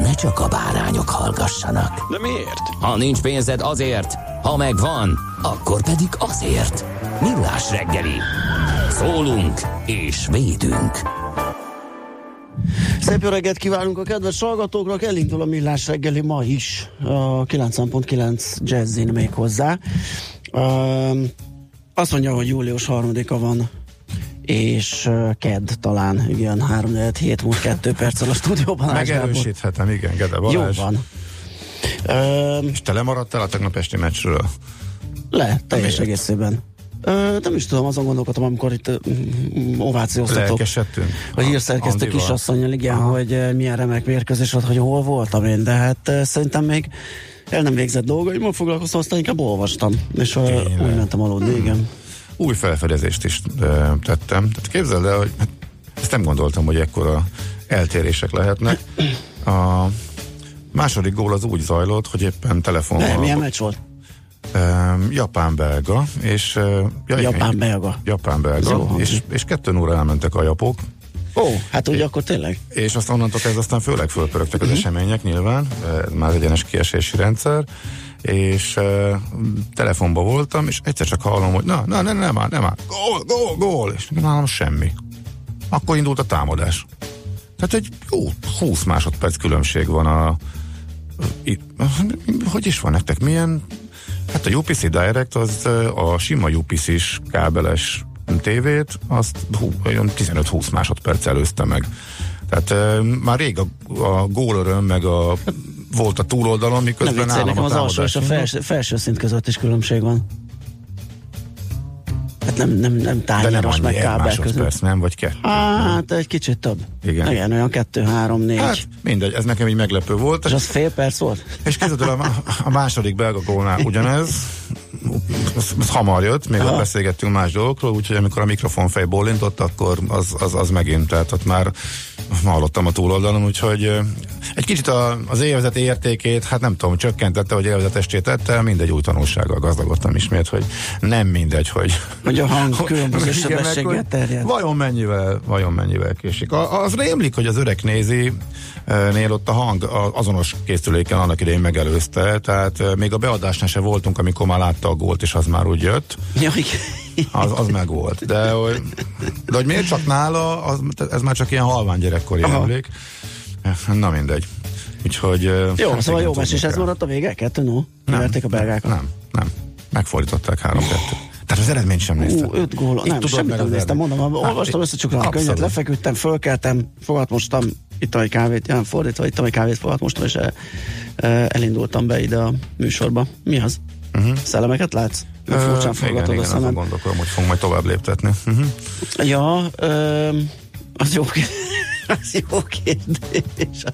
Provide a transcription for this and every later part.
ne csak a bárányok hallgassanak. De miért? Ha nincs pénzed azért, ha megvan, akkor pedig azért. Millás reggeli. Szólunk és védünk. Szép jó reggelt kívánunk a kedves hallgatóknak, elindul a millás reggeli ma is, a 90.9 Jazzin még hozzá. Um, azt mondja, hogy július 3-a van, és kedd talán, igen, 3 7 múlt 2 perccel a stúdióban. Megerősíthetem, igen, Gede Jó Balázs. van. Um, És te lemaradtál a tegnap esti meccsről? le, teljes egészében. Uh, nem is tudom, azon gondolkodtam, amikor itt ovációztatok. A hírszerkesztő kisasszonyjal, igen, Aha. hogy milyen remek mérkőzés volt, hogy hol voltam én, de hát szerintem még el nem végzett dolgaimmal foglalkoztam, aztán inkább olvastam, és Tényleg? úgy mentem aludni, igen. Új felfedezést is ö, tettem. Tehát képzeld el, hogy hát, ezt nem gondoltam, hogy ekkora eltérések lehetnek. A második gól az úgy zajlott, hogy éppen telefonban... De, milyen meccs volt? Japán-belga, és... Ja, Japán-belga. Ez Japán-belga, jó és, és kettőn óra elmentek a japok, Ó, hát ugye akkor tényleg. És azt onnantól kezdve aztán főleg fölpörögtek az események nyilván, már egyenes kiesési rendszer, és uh, telefonban voltam, és egyszer csak hallom, hogy na, na, nem, nem áll, nem áll, gól, gól, gól, és nem állom semmi. Akkor indult a támadás. Tehát egy jó 20 másodperc különbség van a, itt, hogy is van nektek, milyen Hát a UPC Direct az a sima UPC-s kábeles tévét, azt hú, olyan 15-20 másodperc előzte meg. Tehát e, már rég a, a gólöröm, meg a volt a túloldalon, Nem miközben viccelj, állam nekem az alsó és a felső, felső szint között is különbség van. Hát nem, nem, nem tányéros meg kábel között. nem? Vagy kettő. Hát egy kicsit több. Igen. Igen, olyan kettő, három, négy. Hát mindegy, ez nekem így meglepő volt. és az fél perc volt? És képzeld el, a, a második belga gólnál ugyanez, ez, ez hamar jött, még Aha. ott beszélgettünk más dolgokról, úgyhogy amikor a mikrofonfej bólintott, akkor az, az, az megint, tehát ott már hallottam a túloldalon, úgyhogy egy kicsit a, az élvezet értékét, hát nem tudom, csökkentette, vagy élvezetesté tette, mindegy új tanulsággal gazdagodtam ismét, hogy nem mindegy, hogy Hogy a hang különböző sebességgel terjed. Vajon mennyivel, vajon mennyivel késik. A, az rémlik, hogy az öreg nézi eh, nél ott a hang a- azonos készüléken annak idején megelőzte, tehát eh, még a beadásnál se voltunk, amikor már látta a gólt, és az már úgy jött, Ja, az, az meg volt. De hogy, de hogy miért csak nála, az, ez már csak ilyen halvány gyerekkori Aha. emlék. Eh, Na mindegy. Úgyhogy... Jó, hát szóval jó meccs, és ez maradt a vége? Kettő, no? Verték a belgákat? Nem, nem. Megfordították három kettő. Tehát az eredményt sem néztem. Ú, öt gól. Itt Nem, tudod semmit meg nem néztem, mondom, Hát, olvastam össze csak a könyvet, lefeküdtem, fölkeltem, fogat mostam, ittam egy kávét, ja, fordítva, ittam egy kávét, fogat mostam, és eh, eh, elindultam be ide a műsorba. Mi az? Uh-huh. Szellemeket látsz? Ö, furcsán forgatod igen, a azon szemed. gondolkodom, hogy fogunk majd tovább léptetni. Uh-huh. Ja, ö, az jó, az jó kérdés.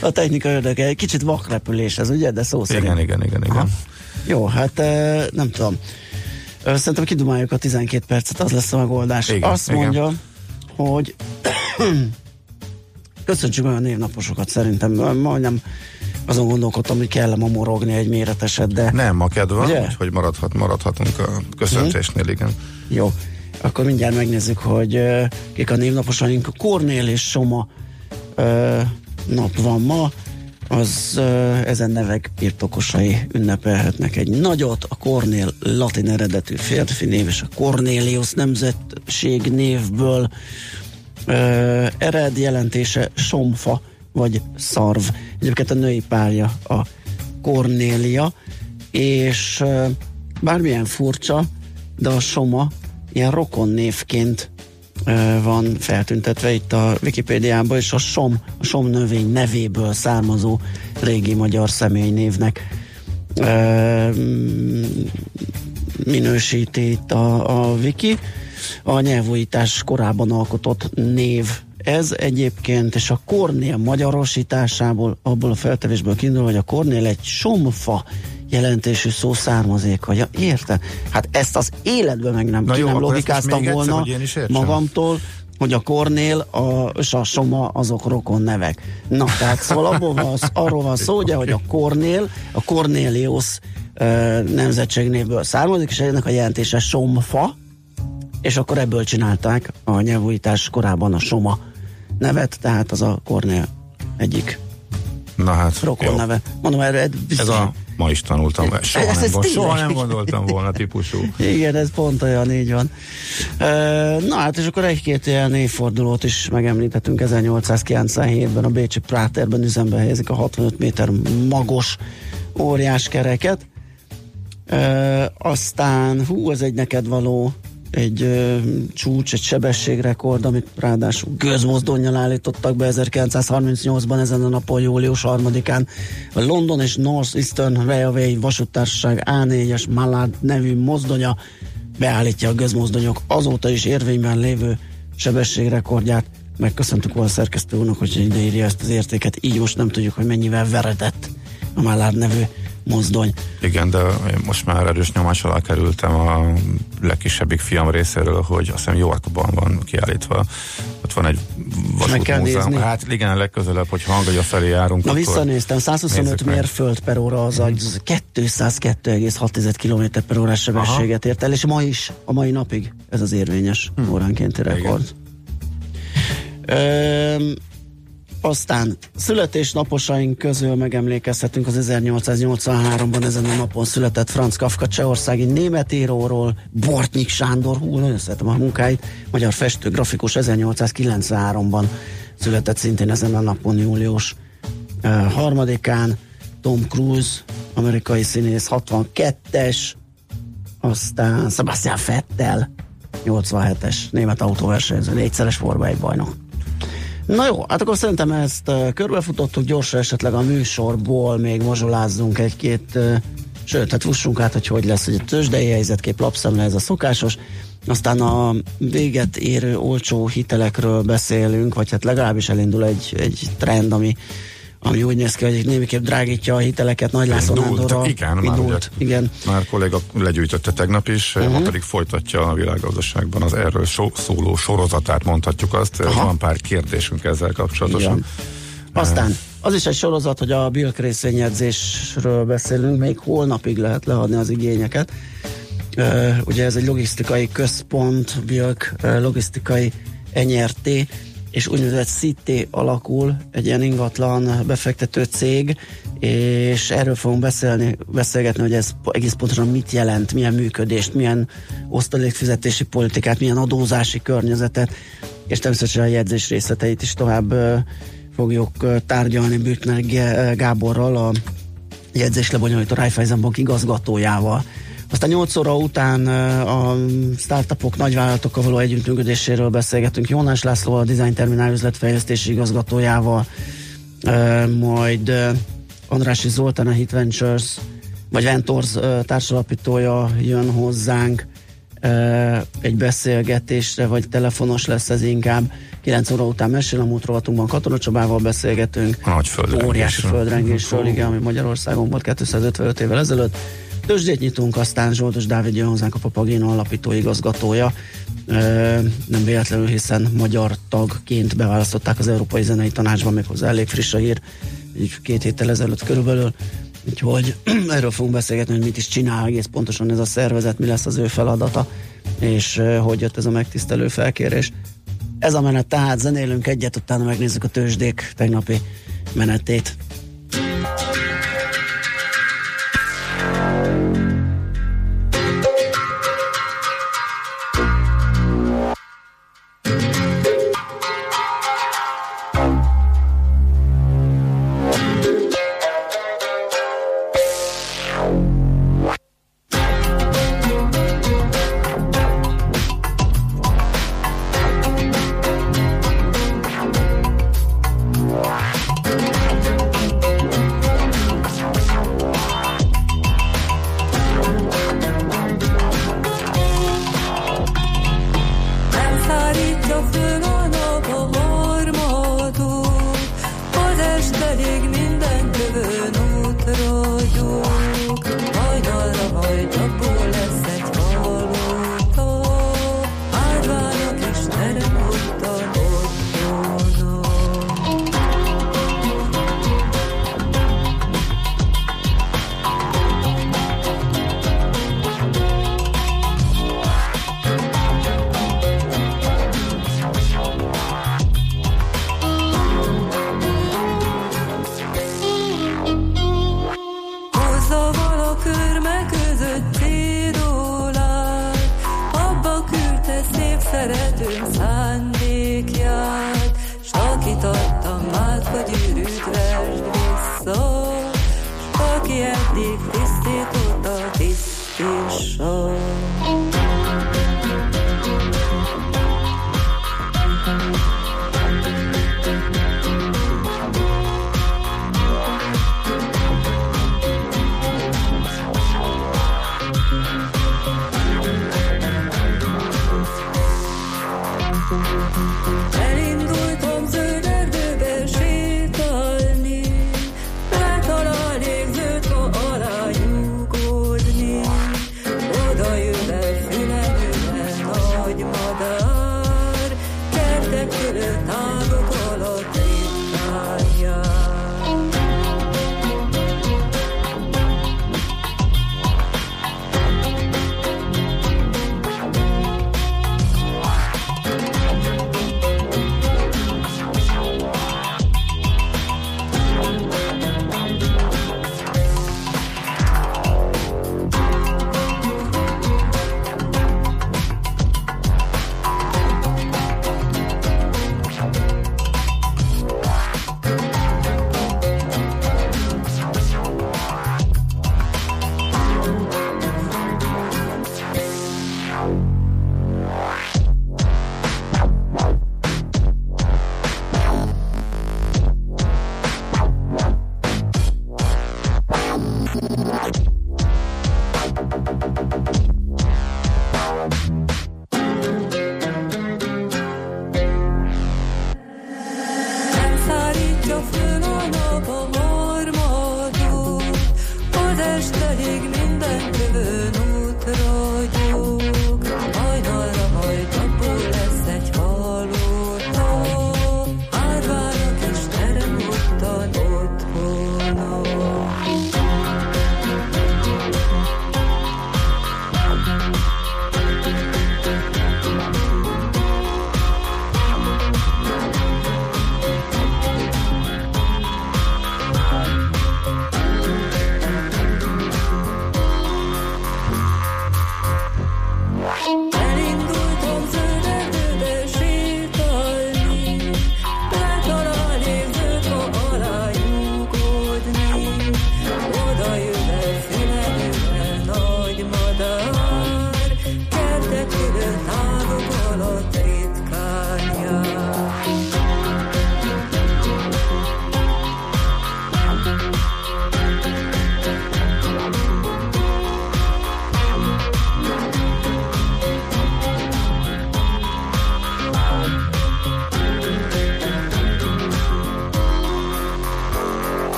A technika érdeke, egy kicsit vakrepülés ez, ugye? De szó szerint. Igen, igen, igen, igen. Aha. Jó, hát ö, nem tudom. Szerintem kidumáljuk a 12 percet, az lesz a megoldás. Igen, Azt igen. mondja, hogy köszöntsük olyan névnaposokat szerintem. Majdnem azon gondolkodtam, hogy kell ma morogni egy méreteset, de Nem, ma kedve, Ugye? úgyhogy maradhat, maradhatunk a köszöntésnél, igen. Jó, akkor mindjárt megnézzük, hogy uh, kik a névnaposaink. Kornél és Soma uh, nap van ma, az ezen nevek birtokosai ünnepelhetnek egy nagyot. A Kornél latin eredetű férfi név, és a Cornelius nemzetség névből uh, ered jelentése somfa, vagy szarv. Egyébként a női párja a Cornélia, és bármilyen furcsa, de a Soma ilyen rokon névként van feltüntetve itt a Wikipédiában, és a SOM, a SOM növény nevéből származó régi magyar személynévnek minősíti itt a, a Wiki. A nyelvújítás korában alkotott név ez egyébként, és a Kornél magyarosításából, abból a feltevésből kiindul, hogy a Kornél egy somfa jelentésű szó származéka. Ja, érte? Hát ezt az életben meg nem, Na jó, nem logikáztam volna egyszer, magamtól, hogy a Kornél a, és a Soma azok rokon nevek. Na, tehát szóval abból van, arról van szó, ugye, hogy a Kornél, a Cornelius nemzetségnévből származik, és ennek a jelentése Somfa, és akkor ebből csinálták a nyelvújítás korában a Soma nevet, tehát az a Kornél egyik Na hát, rokon jó. neve. Mondom, erre ez a ma is tanultam. Soha, Ez- nem, ez gond, soha nem gondoltam volna típusú. Igen, ez pont olyan, így van. Na hát, és akkor egy-két ilyen évfordulót is megemlítettünk. 1897-ben a Bécsi Práterben üzembe helyezik a 65 méter magos óriás kereket. Aztán, hú, ez egy neked való egy ö, csúcs, egy sebességrekord, amit ráadásul gőzmozdonnyal állítottak be 1938-ban ezen a napon, július 3-án. A London és North Eastern Railway vasúttársaság A4-es Mallard nevű mozdonya beállítja a gőzmozdonyok azóta is érvényben lévő sebességrekordját. Megköszöntük volna a szerkesztő úrnak, hogy ideírja ezt az értéket, így most nem tudjuk, hogy mennyivel veredett a Mallard nevű mozdony. Igen, de most már erős nyomás alá kerültem a legkisebbik fiam részéről, hogy azt hiszem Yorkban van kiállítva. Ott van egy vasútmúzeum. Hát igen, legközelebb, hogy Hangagya felé járunk. Na visszanéztem, 125 nézzük meg. mérföld per óra, az az 202,6 km per órás sebességet ért el, és ma is, a mai napig ez az érvényes óránkénti rekord. Öm, aztán születésnaposaink közül megemlékezhetünk az 1883-ban ezen a napon született Franz Kafka csehországi német íróról, Bortnyik Sándor, hú, nagyon szeretem a munkáit, magyar festő, grafikus 1893-ban született szintén ezen a napon július uh, harmadikán, Tom Cruise, amerikai színész 62-es, aztán Sebastian Vettel 87-es német autóversenyző, négyszeres Forma 1 bajnok. Na jó, hát akkor szerintem ezt körbefutottuk, gyorsan esetleg a műsorból még mozsolázzunk egy-két, uh, sőt, hát fussunk át, hogy hogy lesz, hogy a tőzsdei helyzetkép lapszemle, ez a szokásos, aztán a véget érő olcsó hitelekről beszélünk, vagy hát legalábbis elindul egy, egy trend, ami, ami úgy néz ki, hogy némiképp drágítja a hiteleket. Nagy László Nándorral igen, már ugye. igen. Már kolléga legyűjtötte tegnap is, uh-huh. ma pedig folytatja a világgazdaságban az erről so- szóló sorozatát, mondhatjuk azt. Aha. Van pár kérdésünk ezzel kapcsolatosan. Igen. Aztán az is egy sorozat, hogy a Bilk részvényedzésről beszélünk, még holnapig lehet leadni az igényeket. Uh, ugye ez egy logisztikai központ, Bilk uh, logisztikai NRT, és úgynevezett City alakul, egy ilyen ingatlan befektető cég, és erről fogunk beszélni, beszélgetni, hogy ez egész pontosan mit jelent, milyen működést, milyen osztalékfizetési politikát, milyen adózási környezetet, és természetesen a jegyzés részleteit is tovább fogjuk tárgyalni Bürkner G- Gáborral, a jegyzés lebonyolító Raiffeisen Bank igazgatójával. Aztán 8 óra után a startupok, nagyvállalatokkal való együttműködéséről beszélgetünk Jónás László, a Design Terminál üzletfejlesztési igazgatójával, majd Andrási Zoltán, a Hit Ventures, vagy Ventures uh, társalapítója jön hozzánk egy beszélgetésre, vagy telefonos lesz ez inkább. 9 óra után mesélemút rovatunkban Katona Csabával beszélgetünk. A nagy földrengésről. Óriási földrengésről, igen, ami Magyarországon volt 255 évvel ezelőtt. Tőzsdét nyitunk, aztán Zsoldos Dávid jön hozzánk a Papagéno alapító igazgatója. Nem véletlenül, hiszen magyar tagként beválasztották az Európai Zenei Tanácsba, méghozzá elég friss a hír, így két héttel ezelőtt körülbelül. Úgyhogy erről fogunk beszélgetni, hogy mit is csinál egész pontosan ez a szervezet, mi lesz az ő feladata, és hogy jött ez a megtisztelő felkérés. Ez a menet, tehát zenélünk egyet, utána megnézzük a tőzsdék tegnapi menetét.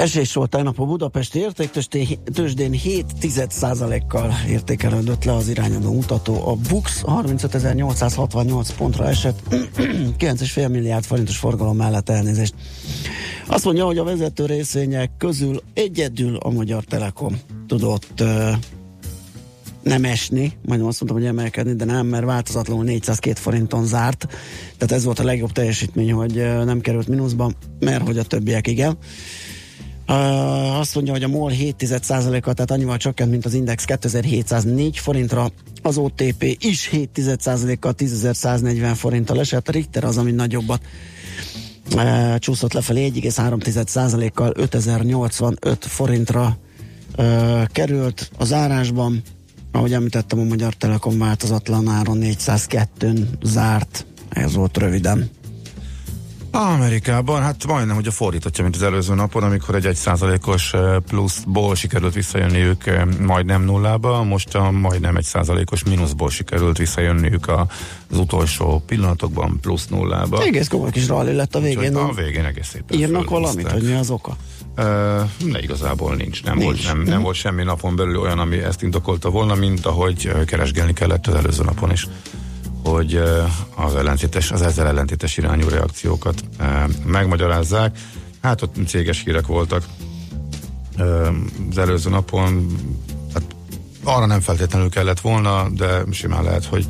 Esés volt tegnap a Budapesti értéktősdén 7 kal értékelődött le az irányadó mutató. A BUX 35.868 pontra esett, 9,5 milliárd forintos forgalom mellett elnézést. Azt mondja, hogy a vezető részvények közül egyedül a Magyar Telekom tudott nem esni, majdnem azt mondtam, hogy emelkedni, de nem, mert változatlanul 402 forinton zárt. Tehát ez volt a legjobb teljesítmény, hogy nem került mínuszba, mert hogy a többiek igen. Azt mondja, hogy a MOL 7,1%-a, tehát annyival csökkent, mint az Index 2704 forintra, az OTP is 7,1%-kal 10.140 forinttal esett, a Richter az, ami nagyobbat uh, csúszott lefelé 1,3%-kal 5085 forintra uh, került az árásban, ahogy említettem, a Magyar Telekom változatlan áron 402-n zárt, ez volt röviden. Amerikában, hát majdnem, hogy a fordítottja, mint az előző napon, amikor egy 1%-os pluszból sikerült visszajönniük majdnem nullába, most a majdnem egy százalékos mínuszból sikerült visszajönniük az utolsó pillanatokban plusz nullába. Egész komoly kis rally lett a végén. Úgyhogy a végén egész szépen Írnak valamit, hogy mi az oka? Ö, ne igazából nincs. Nem, Nincs. Volt, nem, nem volt semmi napon belül olyan, ami ezt indokolta volna, mint ahogy keresgélni kellett az előző napon is hogy az ellentétes, az ezzel ellentétes irányú reakciókat megmagyarázzák. Hát ott céges hírek voltak az előző napon, hát arra nem feltétlenül kellett volna, de simán lehet, hogy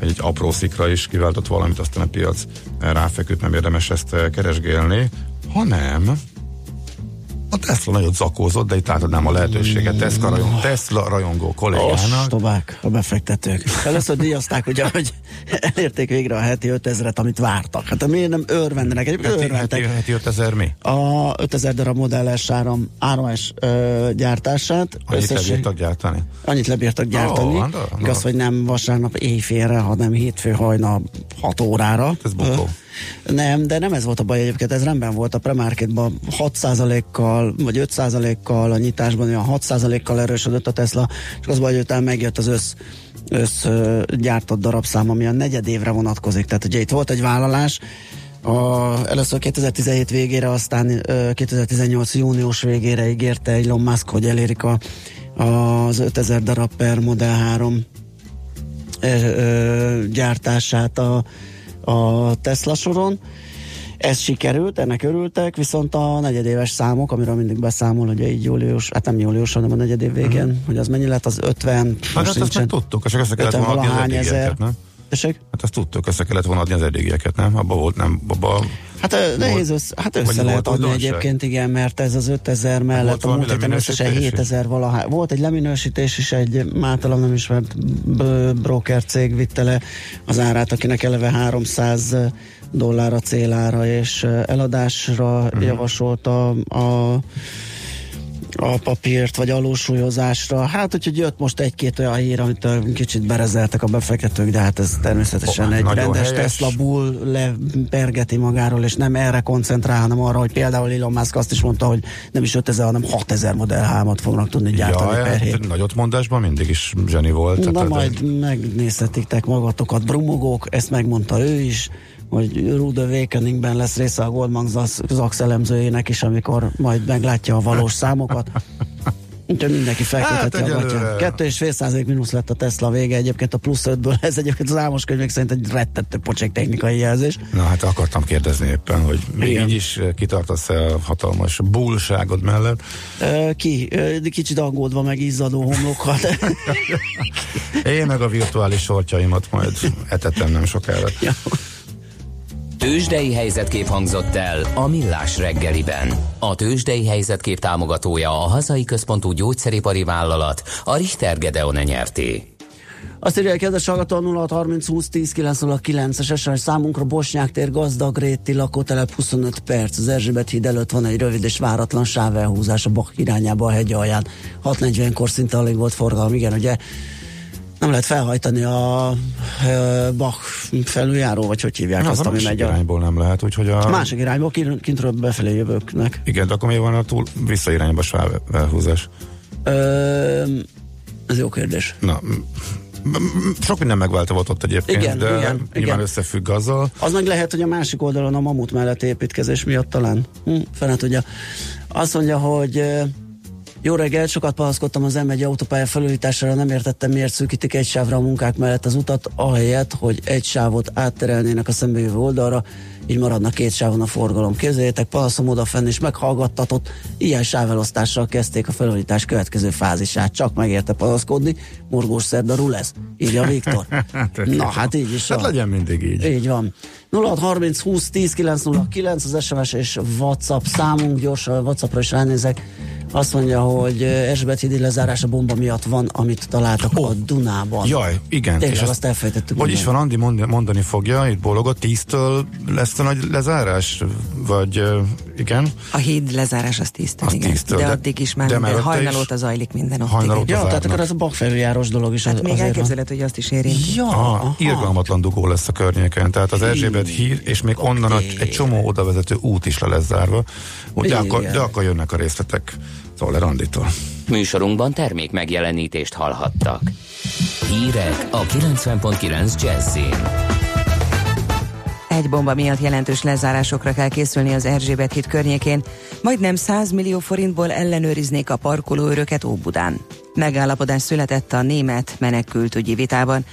egy apró szikra is kiváltott valamit, aztán a piac ráfeküdt, nem érdemes ezt keresgélni, hanem a Tesla nagyot zakózott, de itt átadnám a lehetőséget Tesla, rajong, Tesla rajongó kollégának. Ostobák, a befektetők. Először díjazták, ugye, hogy elérték végre a heti 5000-et, amit vártak. Hát miért nem örvendenek? Egyébként Heti, heti, örventek. heti 5000 mi? A 5000 darab modelles áram, áramás ö, gyártását. Annyit lebírtak gyártani? Annyit lebírtak gyártani. Hát, na, Igaz, hogy nem vasárnap éjfélre, hanem hétfő hajna 6 órára. Ez bukó. Ö, Nem, de nem ez volt a baj egyébként, ez rendben volt a premarketban 6%-kal, vagy 5%-kal a nyitásban olyan 6%-kal erősödött a Tesla, csak az baj, hogy megjött az össz, össz ö, gyártott darabszám, ami a negyed évre vonatkozik. Tehát ugye itt volt egy vállalás, a, először 2017 végére, aztán ö, 2018 június végére ígérte Elon Musk, hogy elérik a, az 5000 darab per Model 3 ö, ö, gyártását a, a Tesla soron. Ez sikerült, ennek örültek, viszont a negyedéves számok, amiről mindig beszámol, ugye így július, hát nem július, hanem a negyedév végén, uh-huh. hogy az mennyi lett, az 50, Mhm. Hát azt, azt meg tudtuk, csak össze kellett 50 volna adni az valahány ezer. nem? Tessék? Hát azt tudtuk, össze kellett volna adni az eddigieket, nem? Abba volt, nem? Abba Hát nehéz, össze, hát össze lehet adni egyébként, igen, mert ez az 5000 mellett volt a múlt héten összesen leminősítés? 7000 valahány. Volt egy leminősítés is, egy általam nem ismert broker cég vitte le az árát, akinek eleve 300 dollár a célára, és eladásra uh-huh. javasolta a a papírt, vagy alulsúlyozásra. Hát, úgyhogy jött most egy-két olyan hír, amit kicsit berezeltek a befektetők, de hát ez természetesen Oh, egy rendes helyes. Tesla bull lepergeti magáról, és nem erre koncentrál, hanem arra, hogy például Elon Musk azt is mondta, hogy nem is 5000, hanem 6000 Model 3-at fognak tudni gyártani ja, per hát, hét. nagyot mondásban mindig is zseni volt. Na tehát- majd megnézhetitek magatokat, brumogók, ezt megmondta ő is, hogy Rude Awakeningben lesz része a Goldman Sachs elemzőjének is, amikor majd meglátja a valós számokat. Úgyhogy mindenki felkötheti Hát a. Kettő és fél százalék mínusz lett a Tesla vége, egyébként a plusz ötből, ez egyébként az álmos könyvek szerint egy rettető pocsék technikai jelzés. Na hát akartam kérdezni éppen, hogy még Igen. így is eh, kitartasz-e a hatalmas bullságod mellett. Ki, kicsit aggódva, meg izzadó homlokkal. Én meg a virtuális sortjaimat majd etetem nem sokára. Ja. Tőzsdei helyzetkép hangzott el a Millás reggeliben. A Tőzsdei helyzetkép támogatója a hazai központú gyógyszeripari vállalat, a Richter Gedeon nyerté. Azt írja, kedves hallgató, 0630 20 10 909-es SMS számunkra Bosnyák tér gazdag réti lakótelep 25 perc. Az Erzsébet híd előtt van egy rövid és váratlan sávelhúzás a Bach irányába a hegy alján. 6.40-kor szinte alig volt forgalom, igen, ugye nem lehet felhajtani a ö, Bach felüljáró, vagy hogy hívják Na, az azt, ami megy a irányból nem lehet, úgyhogy a... másik irányból, kint- kintről befelé jövőknek. Igen, de akkor miért van a túl visszairányba sávelhúzás? Ö, ez jó kérdés. Na, sok minden megváltozott ott egyébként, Igen, de igen, nyilván igen. összefügg azzal. Az meg lehet, hogy a másik oldalon a mamut mellett építkezés miatt talán. Hm, fene tudja. Azt mondja, hogy jó reggelt, sokat panaszkodtam az M1 autópálya felújítására, nem értettem miért szűkítik egy sávra a munkák mellett az utat, ahelyett, hogy egy sávot átterelnének a szembejövő oldalra, így maradna két sávon a forgalom. Képzeljétek, panaszom odafenn is meghallgattatott, ilyen sávelosztással kezdték a felújítás következő fázisát. Csak megérte panaszkodni, morgós szerda lesz, írja Viktor. Na, hát így is Hát van. legyen mindig így. Így van. 0630 20 10 909 az SMS és WhatsApp számunk, gyorsan a WhatsAppra is ránézek. Azt mondja, hogy Erzsébet hídi lezárás a bomba miatt van, amit találtak Ó. a Dunában. Jaj, igen. Tényleg, és azt elfejtettük Hogy is mondani. van, Andi mond, mondani fogja, itt bólogott, tíztől lesz a nagy lezárás? Vagy igen? A híd lezárás az Az igen. tíztől, de, de- addig is már de minden mellette hajnal is- óta zajlik minden ott. Hajnal igen. óta Ja, tehát akkor ez a bakfelüljárós dolog is Hát az, még elképzelhető, hogy azt is érinti. Ja, Ah, aha. irgalmatlan dugó lesz a környéken, tehát az Erzsébet hír, és még onnan a, egy csomó odavezető út is le lesz zárva. Úgy, de, akkor, de akkor jönnek a részletek Toller Anditól. Műsorunkban termék megjelenítést hallhattak. Hírek a 90.9 Jazzin. Egy bomba miatt jelentős lezárásokra kell készülni az Erzsébet híd környékén, majdnem 100 millió forintból ellenőriznék a parkolóőröket Óbudán. Megállapodás született a német menekültügyi vitában.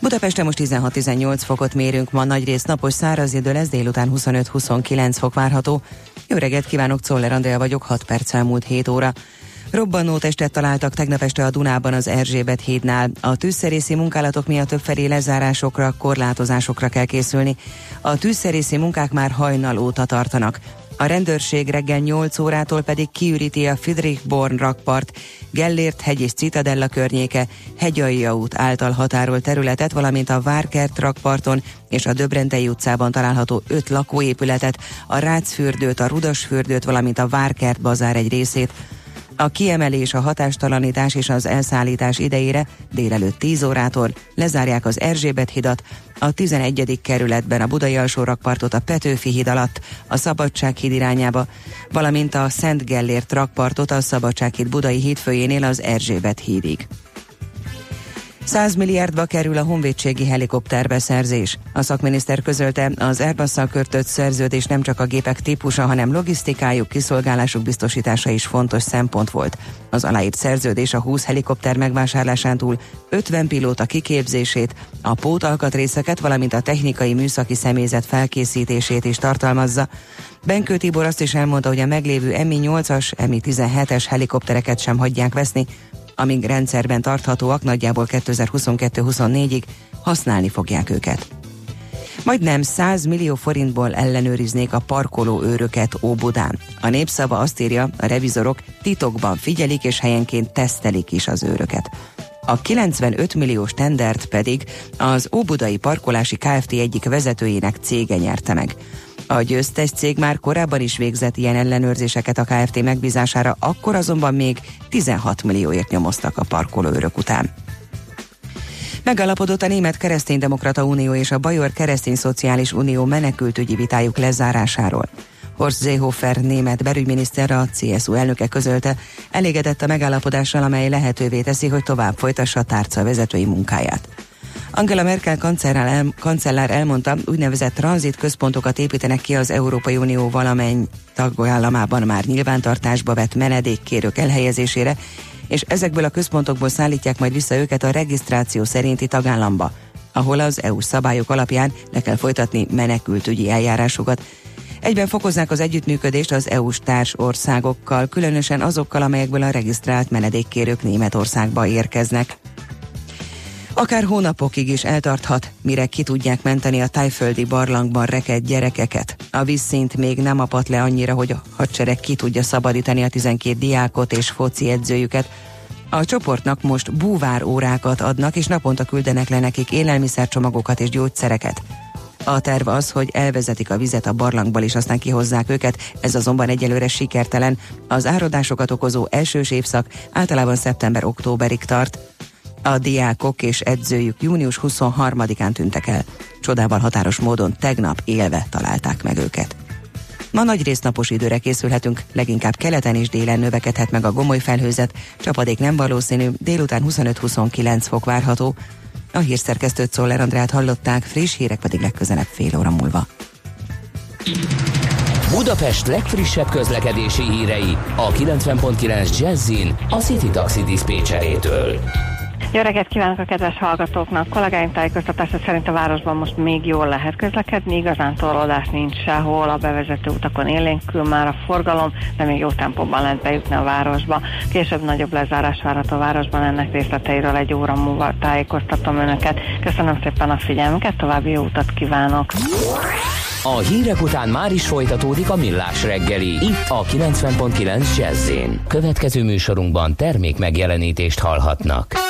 Budapesten most 16-18 fokot mérünk, ma nagyrészt napos száraz idő lesz, délután 25-29 fok várható. Jó reggelt kívánok, Czoller Andrea vagyok, 6 perc elmúlt 7 óra. Robbanó testet találtak tegnap este a Dunában az Erzsébet hídnál. A tűzszerészi munkálatok miatt többfelé lezárásokra, korlátozásokra kell készülni. A tűzszerészi munkák már hajnal óta tartanak. A rendőrség reggel 8 órától pedig kiüríti a Friedrichborn rakpart, Gellért hegy és Citadella környéke, Hegyalja út által határolt területet, valamint a Várkert rakparton és a Döbrentei utcában található öt lakóépületet, a Rácfürdőt, a Rudasfürdőt, valamint a Várkert bazár egy részét. A kiemelés, a hatástalanítás és az elszállítás idejére délelőtt 10 órától lezárják az Erzsébet hidat, a 11. kerületben a Budai alsó rakpartot a Petőfi híd alatt, a Szabadsághíd irányába, valamint a Szent Gellért rakpartot a Szabadsághíd Budai hídfőjénél az Erzsébet hídig. 100 milliárdba kerül a honvédségi helikopterbeszerzés. A szakminiszter közölte, az airbus kötött szerződés nem csak a gépek típusa, hanem logisztikájuk, kiszolgálásuk biztosítása is fontos szempont volt. Az aláírt szerződés a 20 helikopter megvásárlásán túl 50 pilóta kiképzését, a pótalkatrészeket, valamint a technikai műszaki személyzet felkészítését is tartalmazza. Benkő Tibor azt is elmondta, hogy a meglévő Mi-8-as, Mi-17-es helikoptereket sem hagyják veszni, amíg rendszerben tarthatóak nagyjából 2022-24-ig használni fogják őket. Majdnem 100 millió forintból ellenőriznék a parkoló őröket Óbudán. A népszava azt írja, a revizorok titokban figyelik és helyenként tesztelik is az őröket. A 95 milliós tendert pedig az Óbudai Parkolási Kft. egyik vezetőjének cége nyerte meg. A győztes cég már korábban is végzett ilyen ellenőrzéseket a Kft. megbízására, akkor azonban még 16 millióért nyomoztak a parkolóőrök után. Megalapodott a Német Kereszténydemokrata Unió és a Bajor Keresztény Szociális Unió menekültügyi vitájuk lezárásáról. Horst Seehofer német belügyminiszter a CSU elnöke közölte, elégedett a megállapodással, amely lehetővé teszi, hogy tovább folytassa a tárca vezetői munkáját. Angela Merkel kancellár, el, kancellár elmondta, úgynevezett tranzit központokat építenek ki az Európai Unió valamennyi tagállamában már nyilvántartásba vett menedékkérők elhelyezésére, és ezekből a központokból szállítják majd vissza őket a regisztráció szerinti tagállamba, ahol az EU szabályok alapján le kell folytatni menekültügyi eljárásokat. Egyben fokozzák az együttműködést az EU-s társ különösen azokkal, amelyekből a regisztrált menedékkérők Németországba érkeznek. Akár hónapokig is eltarthat, mire ki tudják menteni a tájföldi barlangban rekedt gyerekeket. A vízszint még nem apat le annyira, hogy a hadsereg ki tudja szabadítani a 12 diákot és foci edzőjüket. A csoportnak most búvár órákat adnak, és naponta küldenek le nekik élelmiszercsomagokat és gyógyszereket. A terv az, hogy elvezetik a vizet a barlangból, és aztán kihozzák őket, ez azonban egyelőre sikertelen. Az áradásokat okozó elsős évszak általában szeptember-októberig tart. A diákok és edzőjük június 23-án tűntek el. Csodával határos módon tegnap élve találták meg őket. Ma nagy résznapos időre készülhetünk, leginkább keleten és délen növekedhet meg a gomoly felhőzet, csapadék nem valószínű, délután 25-29 fok várható. A hírszerkesztőt Szoller Andrát hallották, friss hírek pedig legközelebb fél óra múlva. Budapest legfrissebb közlekedési hírei a 90.9 Jazzin a City Taxi Dispécsejétől. Jó reggelt kívánok a kedves hallgatóknak! Kollégáim tájékoztatása szerint a városban most még jól lehet közlekedni, igazán torlódás nincs sehol, a bevezető utakon élénkül már a forgalom, de még jó tempóban lehet bejutni a városba. Később nagyobb lezárás várható a városban, ennek részleteiről egy óra múlva tájékoztatom önöket. Köszönöm szépen a figyelmüket, további jó utat kívánok! A hírek után már is folytatódik a millás reggeli, itt a 90.9 jazz Következő műsorunkban termék megjelenítést hallhatnak.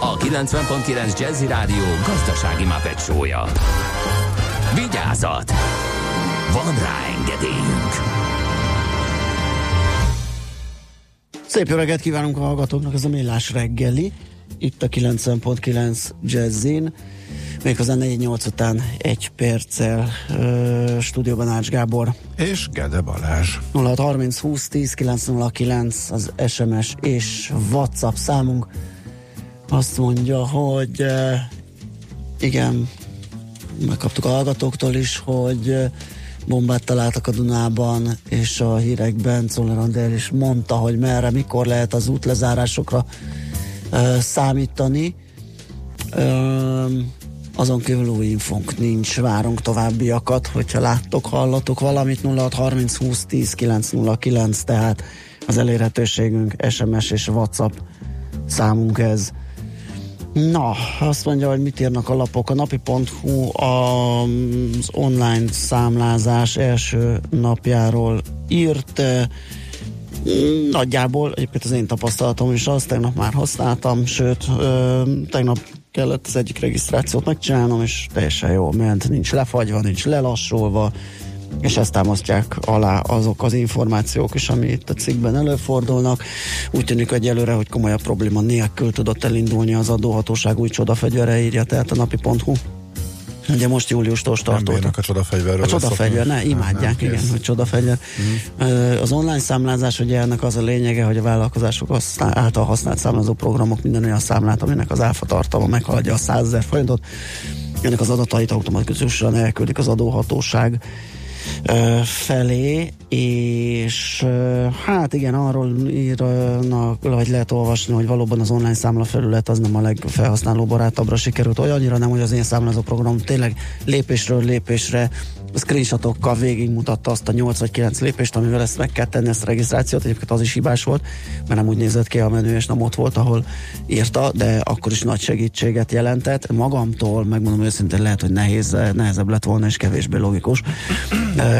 a 90.9 Jazzy Rádió gazdasági mapetsója. Vigyázat! Van rá engedélyünk! Szép jó reggelt kívánunk a hallgatóknak, ez a Millás reggeli, itt a 90.9 Jazzin, méghozzá 4-8 után egy perccel ö, stúdióban Ács Gábor. És Gede Balázs. 0630 20 10 909 az SMS és WhatsApp számunk. Azt mondja, hogy ö, igen, megkaptuk a hallgatóktól is, hogy ö, bombát találtak a Dunában, és a hírekben Czoller Andrél is mondta, hogy merre, mikor lehet az útlezárásokra ö, számítani. Azon kívül új infónk nincs, várunk továbbiakat, hogyha láttok, hallatok valamit 0630 20 10 909, tehát az elérhetőségünk SMS és WhatsApp számunk ez. Na, azt mondja, hogy mit írnak a lapok. A napi.hu az online számlázás első napjáról írt. Nagyjából, egyébként az én tapasztalatom is az, tegnap már használtam, sőt, tegnap kellett az egyik regisztrációt megcsinálnom, és teljesen jól ment, nincs lefagyva, nincs lelassulva, és ezt támasztják alá azok az információk is, ami itt a cikkben előfordulnak. Úgy tűnik egyelőre, hogy komolyabb probléma nélkül tudott elindulni az adóhatóság új csodafegyvere, írja tehát a napi.hu. Ugye most júliustól startoltak. a csodafegyverről. A csodafegyver, ne, imádják, Nem, igen, kész. hogy csodafegyver. Uh-huh. Az online számlázás, ugye ennek az a lényege, hogy a vállalkozások által használt számlázó programok minden olyan számlát, aminek az áfa tartalma meghaladja a 100 ezer forintot, ennek az adatait automatikusan elküldik az adóhatóság felé, és hát igen, arról írnak, vagy lehet olvasni, hogy valóban az online számla felület az nem a legfelhasználó barátabbra sikerült, olyannyira nem, hogy az én számlázó program tényleg lépésről lépésre screenshotokkal végigmutatta azt a 8 vagy 9 lépést, amivel ezt meg kell tenni, ezt a regisztrációt. Egyébként az is hibás volt, mert nem úgy nézett ki a menü, és nem ott volt, ahol írta, de akkor is nagy segítséget jelentett. Magamtól, megmondom őszintén, lehet, hogy nehéz, nehezebb lett volna, és kevésbé logikus.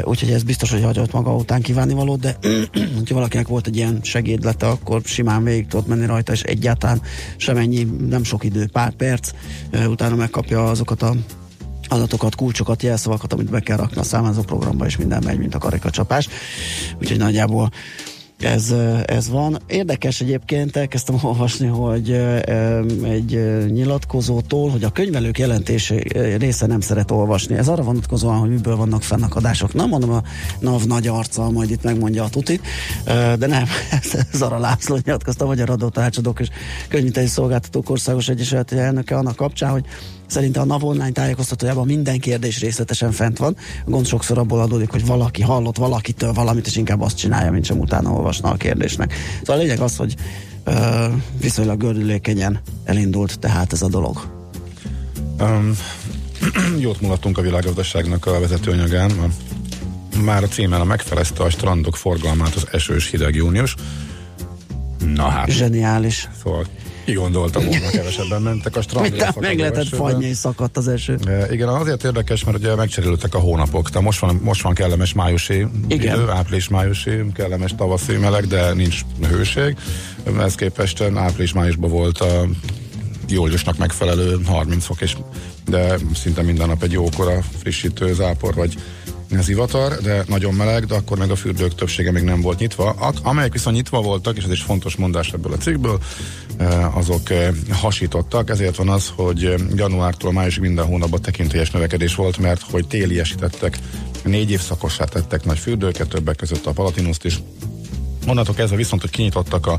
Úgyhogy ez biztos, hogy hagyott maga után kívánni valót, de hogyha valakinek volt egy ilyen segédlete, akkor simán végig tudott menni rajta, és egyáltalán semennyi, nem sok idő, pár perc, utána megkapja azokat a adatokat, kulcsokat, jelszavakat, amit be kell rakni a számlázó programba, és minden megy, mint a karikacsapás. Úgyhogy nagyjából ez, ez van. Érdekes egyébként, elkezdtem olvasni, hogy egy nyilatkozótól, hogy a könyvelők jelentése része nem szeret olvasni. Ez arra vonatkozóan, hogy miből vannak fennakadások. Nem mondom a NAV nagy arccal, majd itt megmondja a tutit, de nem, arra László nyilatkozta, a Magyar Adótanácsadók és Könyviteli Szolgáltatók Országos Egyesület elnöke annak kapcsán, hogy Szerinte a NAV online tájékoztatójában minden kérdés részletesen fent van. A gond sokszor abból adódik, hogy valaki hallott valakitől valamit, és inkább azt csinálja, mint sem utána olvasna a kérdésnek. Szóval a lényeg az, hogy ö, viszonylag gördülékenyen elindult tehát ez a dolog. Um, jót mulattunk a világgazdaságnak a vezetőanyagán. Már a címmel megfelezte a strandok forgalmát az esős hideg június. Na hát, Zseniális. szóval kigondoltam volna, kevesebben mentek a strandra. Meg, lehetett fagyni, és szakadt az eső. E, Igen, azért érdekes, mert ugye megcserélődtek a hónapok. Tehát most van, most van kellemes májusi Igen. idő, április-májusi, kellemes tavaszi meleg, de nincs hőség. Ez képest április-májusban volt a júliusnak megfelelő 30 fok, és de szinte minden nap egy jókora frissítő zápor vagy zivatar, de nagyon meleg, de akkor meg a fürdők többsége még nem volt nyitva. A- Amelyek viszont nyitva voltak, és ez is fontos mondás ebből a cikkből, eh, azok eh, hasítottak, ezért van az, hogy eh, januártól májusig minden hónapban tekintélyes növekedés volt, mert hogy téliesítettek, négy évszakossá tettek nagy fürdőket, többek között a Palatinuszt is. Onnantól kezdve viszont, hogy kinyitottak a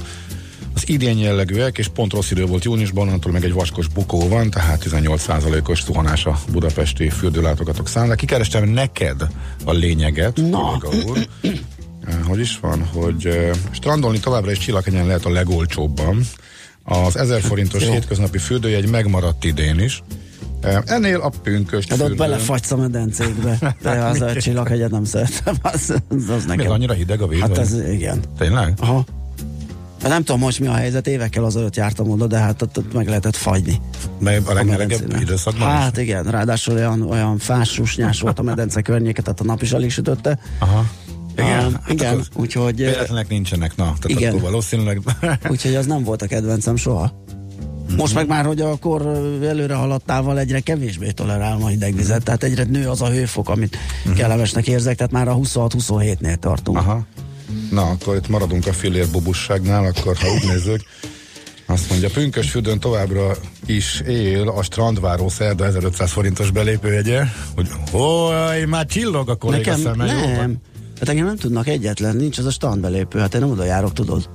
az idén jellegűek, és pont rossz idő volt júniusban, onnantól meg egy vaskos bukó van, tehát 18%-os zuhanás a budapesti fürdőlátogatók számára. Kikerestem neked a lényeget, Na. úr. Eh, Hogy is van, hogy eh, strandolni továbbra is Csillaghenyen lehet a legolcsóbban. Az 1000 forintos Jó. hétköznapi fürdőjegy megmaradt idén is. Eh, Ennél a pünkös Hát ott belefagysz a medencékbe. De az a csillaghegyet nem szeretem. Az, az, az Még nekem. annyira hideg a víz? Hát ez igen. Tényleg? Aha. Hát Nem tudom most mi a helyzet, évekkel azelőtt jártam oda, de hát ott, ott meg lehetett fagyni. Meg a legmelegebb időszakban? Hát igen, ráadásul olyan, olyan fás, susnyás volt a medence környéke, tehát a nap is alig sütötte. Aha. Igen, Ah, hát igen úgyhogy, Véletlenek nincsenek, na, tehát Igen. akkor valószínűleg úgyhogy az nem volt a kedvencem soha. Most meg már, hogy akkor előre haladtával egyre kevésbé tolerálom a hidegvizet, tehát egyre nő az a hőfok, amit kellemesnek érzek, tehát már a 26-27-nél tartunk. Aha. Na, akkor itt maradunk a fillér bubusságnál, akkor ha úgy nézzük, azt mondja, Pünkös fürdőn továbbra is él a strandváró szerda 1500 forintos belépőjegye, hogy oj, már csillog a kolléga Nekem szeme, jó? nem. Hát engem nem tudnak egyetlen, nincs az a stand belépő, hát én oda járok, tudod.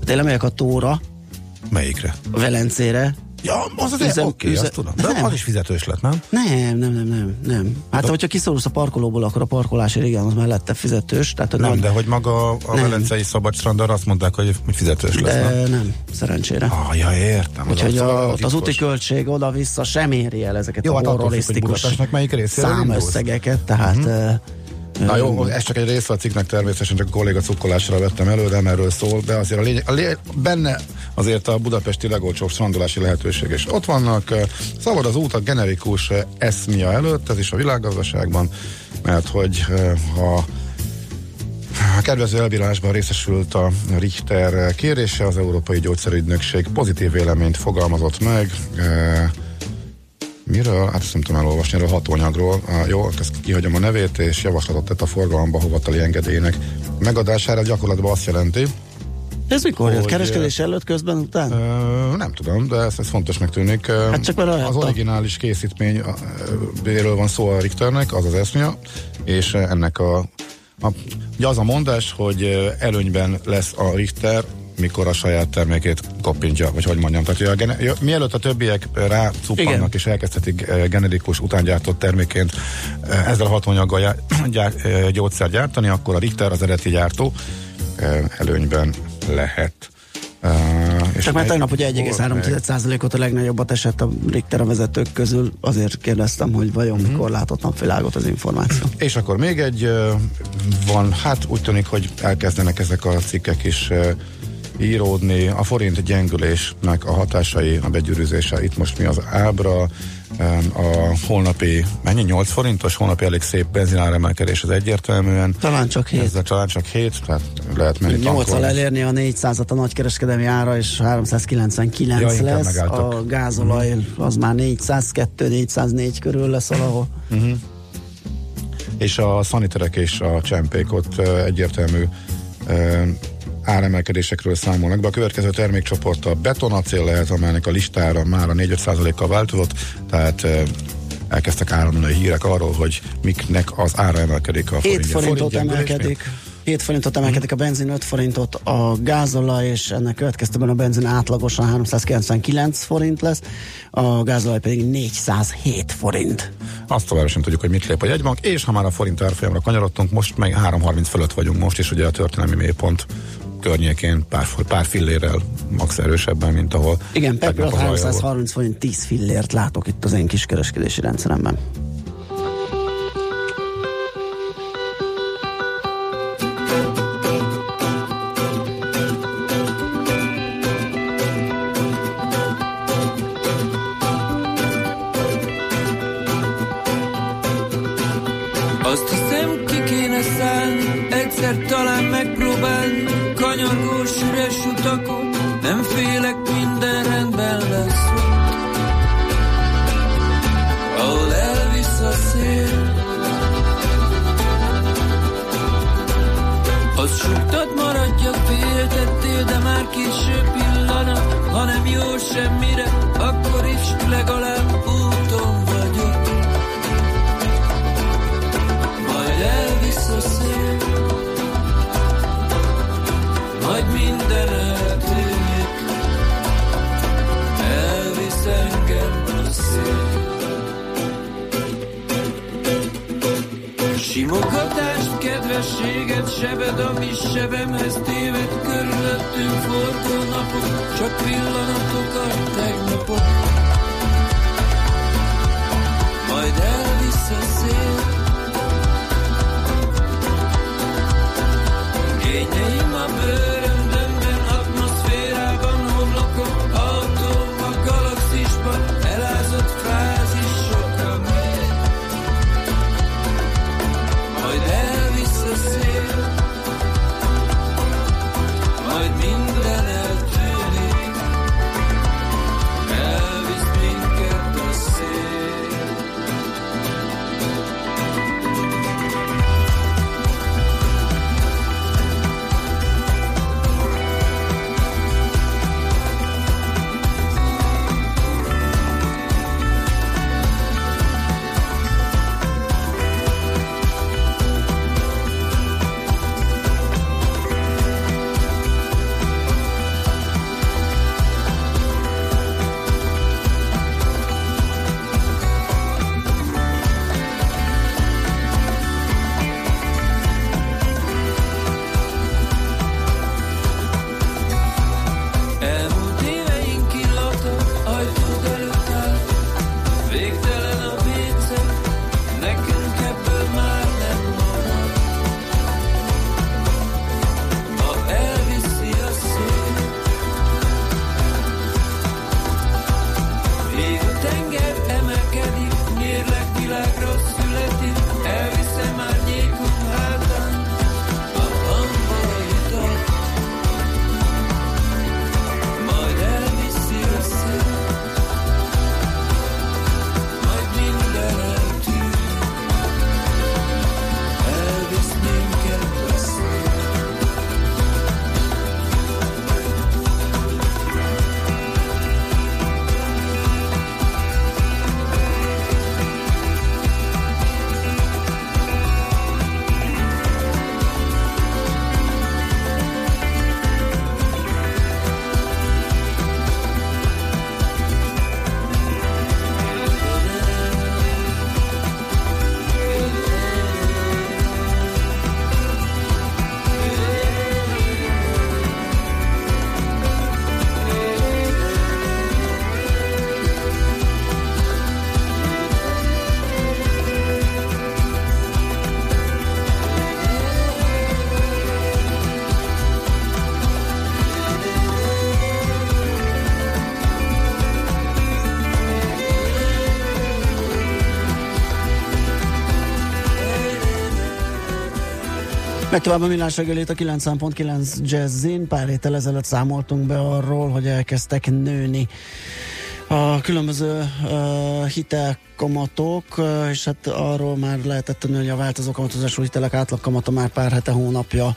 Hát én lemegyek a tóra, Melyikre? a Velencére. Ja, az azért Üzem- oké, üzem- azt tudom. De Nem. az is fizetős lett, nem? Nem, nem, nem, nem, nem. Hát, hogyha kiszorulsz a parkolóból, akkor a parkolásért igen, az mellette fizetős. Tehát Nem, nem, de hogy maga a Nem. Velencei Szabad Strandon azt mondták, hogy fizetős lesz, nem? de nem, szerencsére. Ah, ja, értem. Úgyhogy az, a, az az úti költség oda-vissza sem éri el ezeket Jó, a hát horrorisztikus számösszegeket, tehát uh, Na jó, ez csak egy része a cikknek természetesen csak a kolléga cukkolásra vettem elő, de erről szól, de azért a lényeg, a lényeg benne azért a budapesti legolcsóbb strandolási lehetőség is. Ott vannak, eh, szabad az út a generikus eh, eszmia előtt, ez is a világgazdaságban, mert hogy eh, ha a kedvező elbírálásban részesült a Richter kérése, az Európai Gyógyszerügynökség pozitív véleményt fogalmazott meg, eh, Miről? Hát ezt nem tudom elolvasni, erről hatóanyagról. Ah, jó, ezt kihagyom a nevét, és javaslatot tett a forgalomba hovatali engedélynek megadására. Gyakorlatban azt jelenti, ez mikor jött? Kereskedés előtt, közben, után? Ö, nem tudom, de ez, ez fontosnak tűnik. Hát csak mert az originális készítmény ö, béről van szó a Richternek, az az eszmia, és ennek a, a ugye az a mondás, hogy előnyben lesz a Richter mikor a saját termékét koppintja, vagy hogy mondjam. Tehát, a gene- mielőtt a többiek rácuppannak Igen. és elkezdhetik eh, generikus utángyártott termékként eh, ezzel a hatóanyaggal já- gyár, eh, gyógyszer gyártani, akkor a Richter az eredeti gyártó előnyben lehet. Uh, és Csak már tegnap ugye hol meg? 1,3%-ot a legnagyobbat esett a Richter a vezetők közül, azért kérdeztem, hogy vajon Mhm. mikor látott napvilágot az információ. És akkor még egy van, hát úgy tűnik, hogy elkezdenek ezek a cikkek is ö, íródni. A forint gyengülésnek a hatásai, a begyűrűzése, itt most mi az ábra, a holnapi, mennyi 8 forintos, holnapi elég szép benzináremelkedés az egyértelműen. Talán csak 7. Ez a talán csak 7, tehát lehet menni 8 tankolni. elérni a 400-at a nagykereskedelmi ára, és 399 Ja, lesz. megálltak. A gázolaj az már 402-404 körül lesz valahol. és a szaniterek és a csempék ott egyértelmű áremelkedésekről számolnak be. A következő termékcsoport a betonacél lehet, amelynek a listára már a 4-5%-kal változott, tehát elkezdtek áramlani a hírek arról, hogy miknek az ára emelkedik a 7 forintja. forintot Forint gyengülés emelkedik. 7 forintot emelkedik a benzin, 5 forintot a gázolaj, és ennek következtében a benzin átlagosan 399 forint lesz, a gázolaj pedig 407 forint. Azt továbbra sem tudjuk, hogy mit lép a jegybank, és ha már a forint árfolyamra kanyarodtunk, most meg 3.30 fölött vagyunk most, és ugye a történelmi mélypont környékén pár, pár fillérrel max erősebben, mint ahol Igen, per tegnap pillanat az alja volt. 330 forint 10 fillért látok itt az én kis kereskedési rendszeremben. Majd minden eltűnik, elvisz engem a szél. Simogatást, kedvességet, sebed, ami sebemhez téved, körülöttünk forgó napok, csak pillanatok a tegnapok. Majd elvisz a szél, Kényeim a bőröndömben, Meg a millás reggelét a 90.9 Jazzin. Pár héttel ezelőtt számoltunk be arról, hogy elkezdtek nőni a különböző uh, hitelkamatok, uh, és hát arról már lehetett tudni, hogy a változó kamatozású hitelek átlagkamata már pár hete, hónapja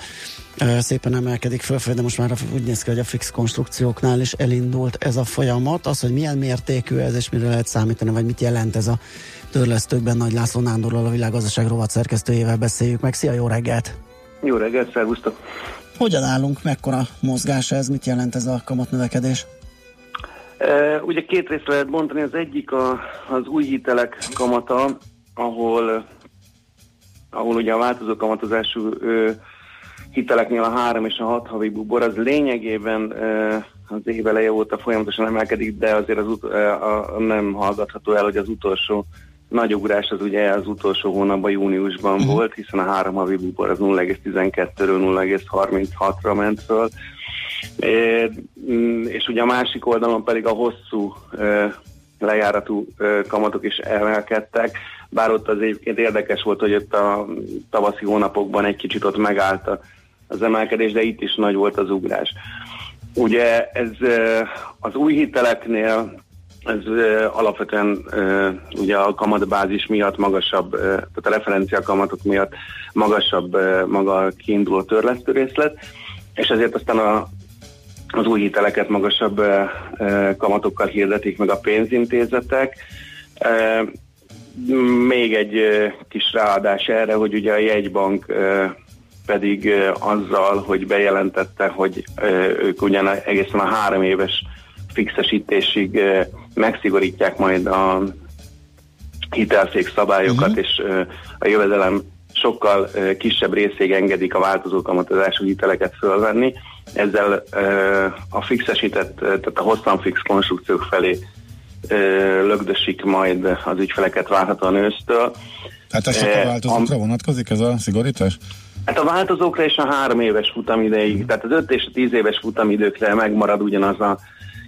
szépen emelkedik fölfelé, de most már úgy néz ki, hogy a fix konstrukcióknál is elindult ez a folyamat. Az, hogy milyen mértékű ez, és mire lehet számítani, vagy mit jelent ez a törlesztőkben Nagy László Nándorral, a világgazdaság rovat szerkesztőjével beszéljük meg. Szia, jó reggelt! Jó reggelt, szervusztok! Hogyan állunk, mekkora mozgás ez, mit jelent ez a kamatnövekedés? E, ugye két részre lehet bontani, az egyik a, az új hitelek kamata, ahol, ahol ugye a változó kamatozású ö, hiteleknél a három és a hat havi bubor, az lényegében ö, az év eleje óta folyamatosan emelkedik, de azért az ut- a, a, nem hallgatható el, hogy az utolsó nagy ugrás az ugye az utolsó hónapban, júniusban uh-huh. volt, hiszen a három havi bubor az 0,12-ről 0,36-ra ment föl. É, mm, és ugye a másik oldalon pedig a hosszú ö, lejáratú ö, kamatok is emelkedtek, bár ott az egyébként érdekes volt, hogy ott a tavaszi hónapokban egy kicsit ott megállt a- az emelkedés, de itt is nagy volt az ugrás. Ugye ez ö, az új hiteleknél ez ö, alapvetően ö, ugye a kamatbázis miatt magasabb, ö, tehát a referencia kamatok miatt magasabb ö, maga a kiinduló törlesztő részlet, és ezért aztán a, az új hiteleket magasabb ö, kamatokkal hirdetik meg a pénzintézetek. Ö, még egy ö, kis ráadás erre, hogy ugye a jegybank ö, pedig ö, azzal, hogy bejelentette, hogy ö, ők ugyan egészen a három éves fixesítésig ö, megszigorítják majd a hitelszék szabályokat, uh-huh. és a jövedelem sokkal kisebb részig engedik a változó kamatozású hiteleket fölvenni. Ezzel a fixesített, tehát a hosszan fix konstrukciók felé lögdösik majd az ügyfeleket várhatóan ősztől. Hát ez csak a változókra vonatkozik ez a szigorítás? Hát a változókra és a három éves futamideig, tehát az öt és a tíz éves futamidőkre megmarad ugyanaz a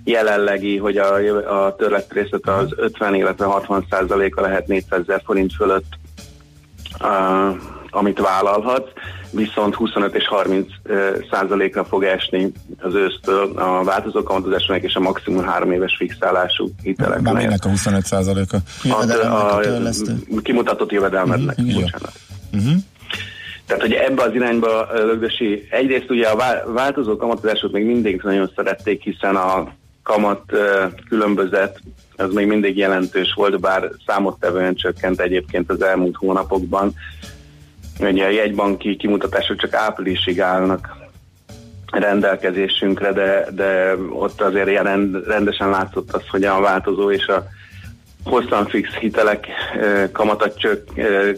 jelenlegi, hogy a, a törlett részlet az 50, illetve 60 százaléka lehet 400 ezer forint fölött, uh, amit vállalhatsz, viszont 25 és 30 uh, százalékra fog esni az ősztől a változó kamatozásnak és a maximum három éves fixálású Már hiteleknek. minek a 25%-a? A, a, kimutatott jövedelmednek, Mhm, jó. bocsánat. Uh-huh. Tehát, hogy ebbe az irányba lögdösi, egyrészt ugye a vá- változó kamatozásot még mindig nagyon szerették, hiszen a kamat különbözet az még mindig jelentős volt, bár számottevően csökkent egyébként az elmúlt hónapokban. Ugye a jegybanki kimutatások csak áprilisig állnak rendelkezésünkre, de, de ott azért rend, rendesen látszott az, hogy a változó és a hosszan fix hitelek kamatak, csök,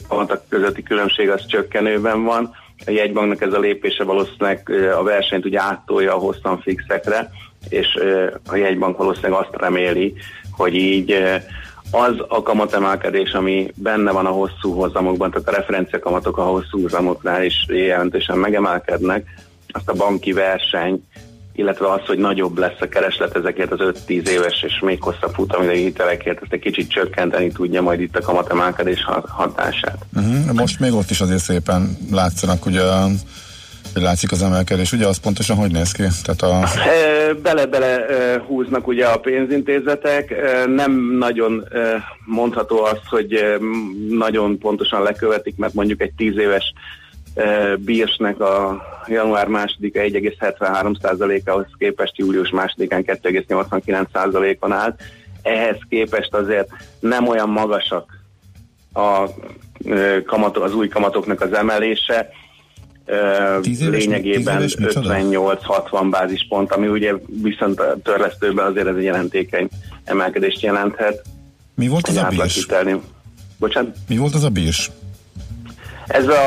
kamatak közötti különbség az csökkenőben van. A jegybanknak ez a lépése valószínűleg a versenyt ugye áttolja a hosszan fixekre, és a jegybank valószínűleg azt reméli, hogy így az a kamatemelkedés, ami benne van a hosszú hozamokban, tehát a referencia kamatok a hosszú hozamoknál is jelentősen megemelkednek, azt a banki verseny, illetve az, hogy nagyobb lesz a kereslet ezekért az 5-10 éves és még hosszabb futamidei hitelekért, ezt egy kicsit csökkenteni tudja majd itt a kamatemelkedés hat- hatását. Uh-huh. Most még ott is azért szépen látszanak, ugye látszik az emelkedés. Ugye az pontosan hogy néz ki? Tehát a, Bele-bele húznak ugye a pénzintézetek, nem nagyon mondható az, hogy nagyon pontosan lekövetik, mert mondjuk egy 10 éves bírsnek a január 2-a 1,73%-ához képest július 2-án 2,89%-on állt. Ehhez képest azért nem olyan magasak a ö, kamatok, az új kamatoknak az emelése, Éves- lényegében tíz éves micsoda? 58-60 bázispont, ami ugye viszont a törlesztőben azért ez egy jelentékeny emelkedést jelenthet. mi volt az a bírs? Bocsánat? Mi volt az a bírs? Ez a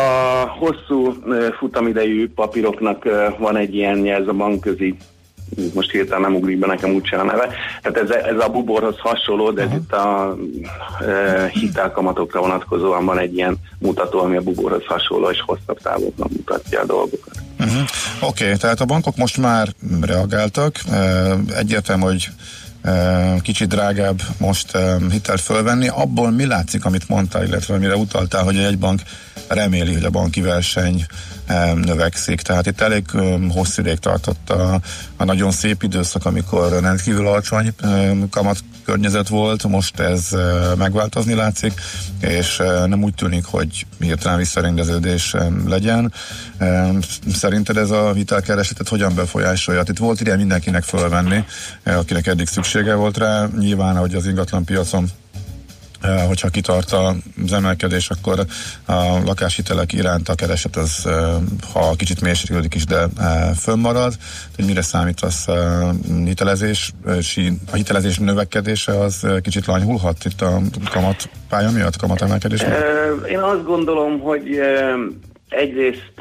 hosszú ö, futamidejű papíroknak ö, van egy ilyen, ez a bankközi most hirtelen nem ugrik be nekem úgyse a neve. Tehát ez, ez a buborhoz hasonló, de ez itt a e, hitelkamatokra vonatkozóan van egy ilyen mutató, ami a buborhoz hasonló, és hosszabb távoknak mutatja a dolgokat. Uh-huh. Oké, okay, tehát a bankok most már reagáltak. Uh, Egyértelmű, hogy e, kicsit drágább most hitelt fölvenni. Abból mi látszik, amit mondtál, illetve mire utaltál, hogy egy bank reméli, hogy a banki verseny növekszik. Tehát itt elég hosszú ideig tartott a, a nagyon szép időszak, amikor rendkívül alacsony kamat környezet volt, most ez megváltozni látszik, és nem úgy tűnik, hogy hirtelen visszarendeződés legyen. Szerinted ez a hitelkeresetet hogyan befolyásolja? Hát Itt volt ide mindenkinek fölvenni, akinek eddig szüksége volt rá. Nyilván, hogy az ingatlan piacon hogyha kitart az emelkedés, akkor a lakáshitelek iránt a kereset az, eh, ha kicsit mérséklődik is, de eh, fönnmarad. Hogy mire számítasz hitelezési, a hitelezés növekedése az kicsit lanyhulhat itt a kamat pálya miatt, kamat emelkedés miatt? Én azt gondolom, hogy egyrészt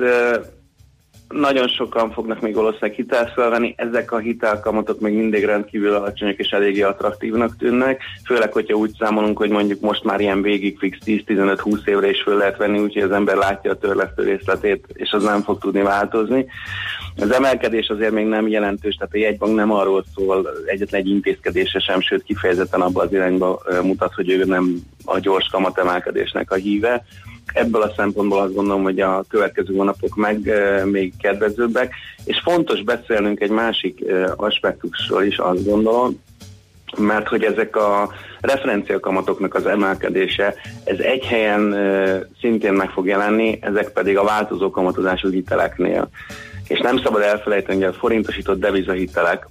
nagyon sokan fognak még valószínűleg hitelt felvenni, ezek a hitelkamatok még mindig rendkívül alacsonyak és eléggé attraktívnak tűnnek, főleg, hogyha úgy számolunk, hogy mondjuk most már ilyen végig fix 10-15-20 évre is föl lehet venni, úgyhogy az ember látja a törlesztő részletét, és az nem fog tudni változni. Az emelkedés azért még nem jelentős, tehát a jegybank nem arról szól egyetlen egy intézkedése sem, sőt kifejezetten abba az irányba mutat, hogy ő nem a gyors kamatemelkedésnek a híve. Ebből a szempontból azt gondolom, hogy a következő hónapok meg még kedvezőbbek, és fontos beszélnünk egy másik e, aspektusról is, azt gondolom, mert hogy ezek a referenciakamatoknak az emelkedése, ez egy helyen szintén meg fog jelenni, ezek pedig a változó kamatozású hiteleknél. És nem szabad elfelejteni, hogy a forintosított devizahitelek,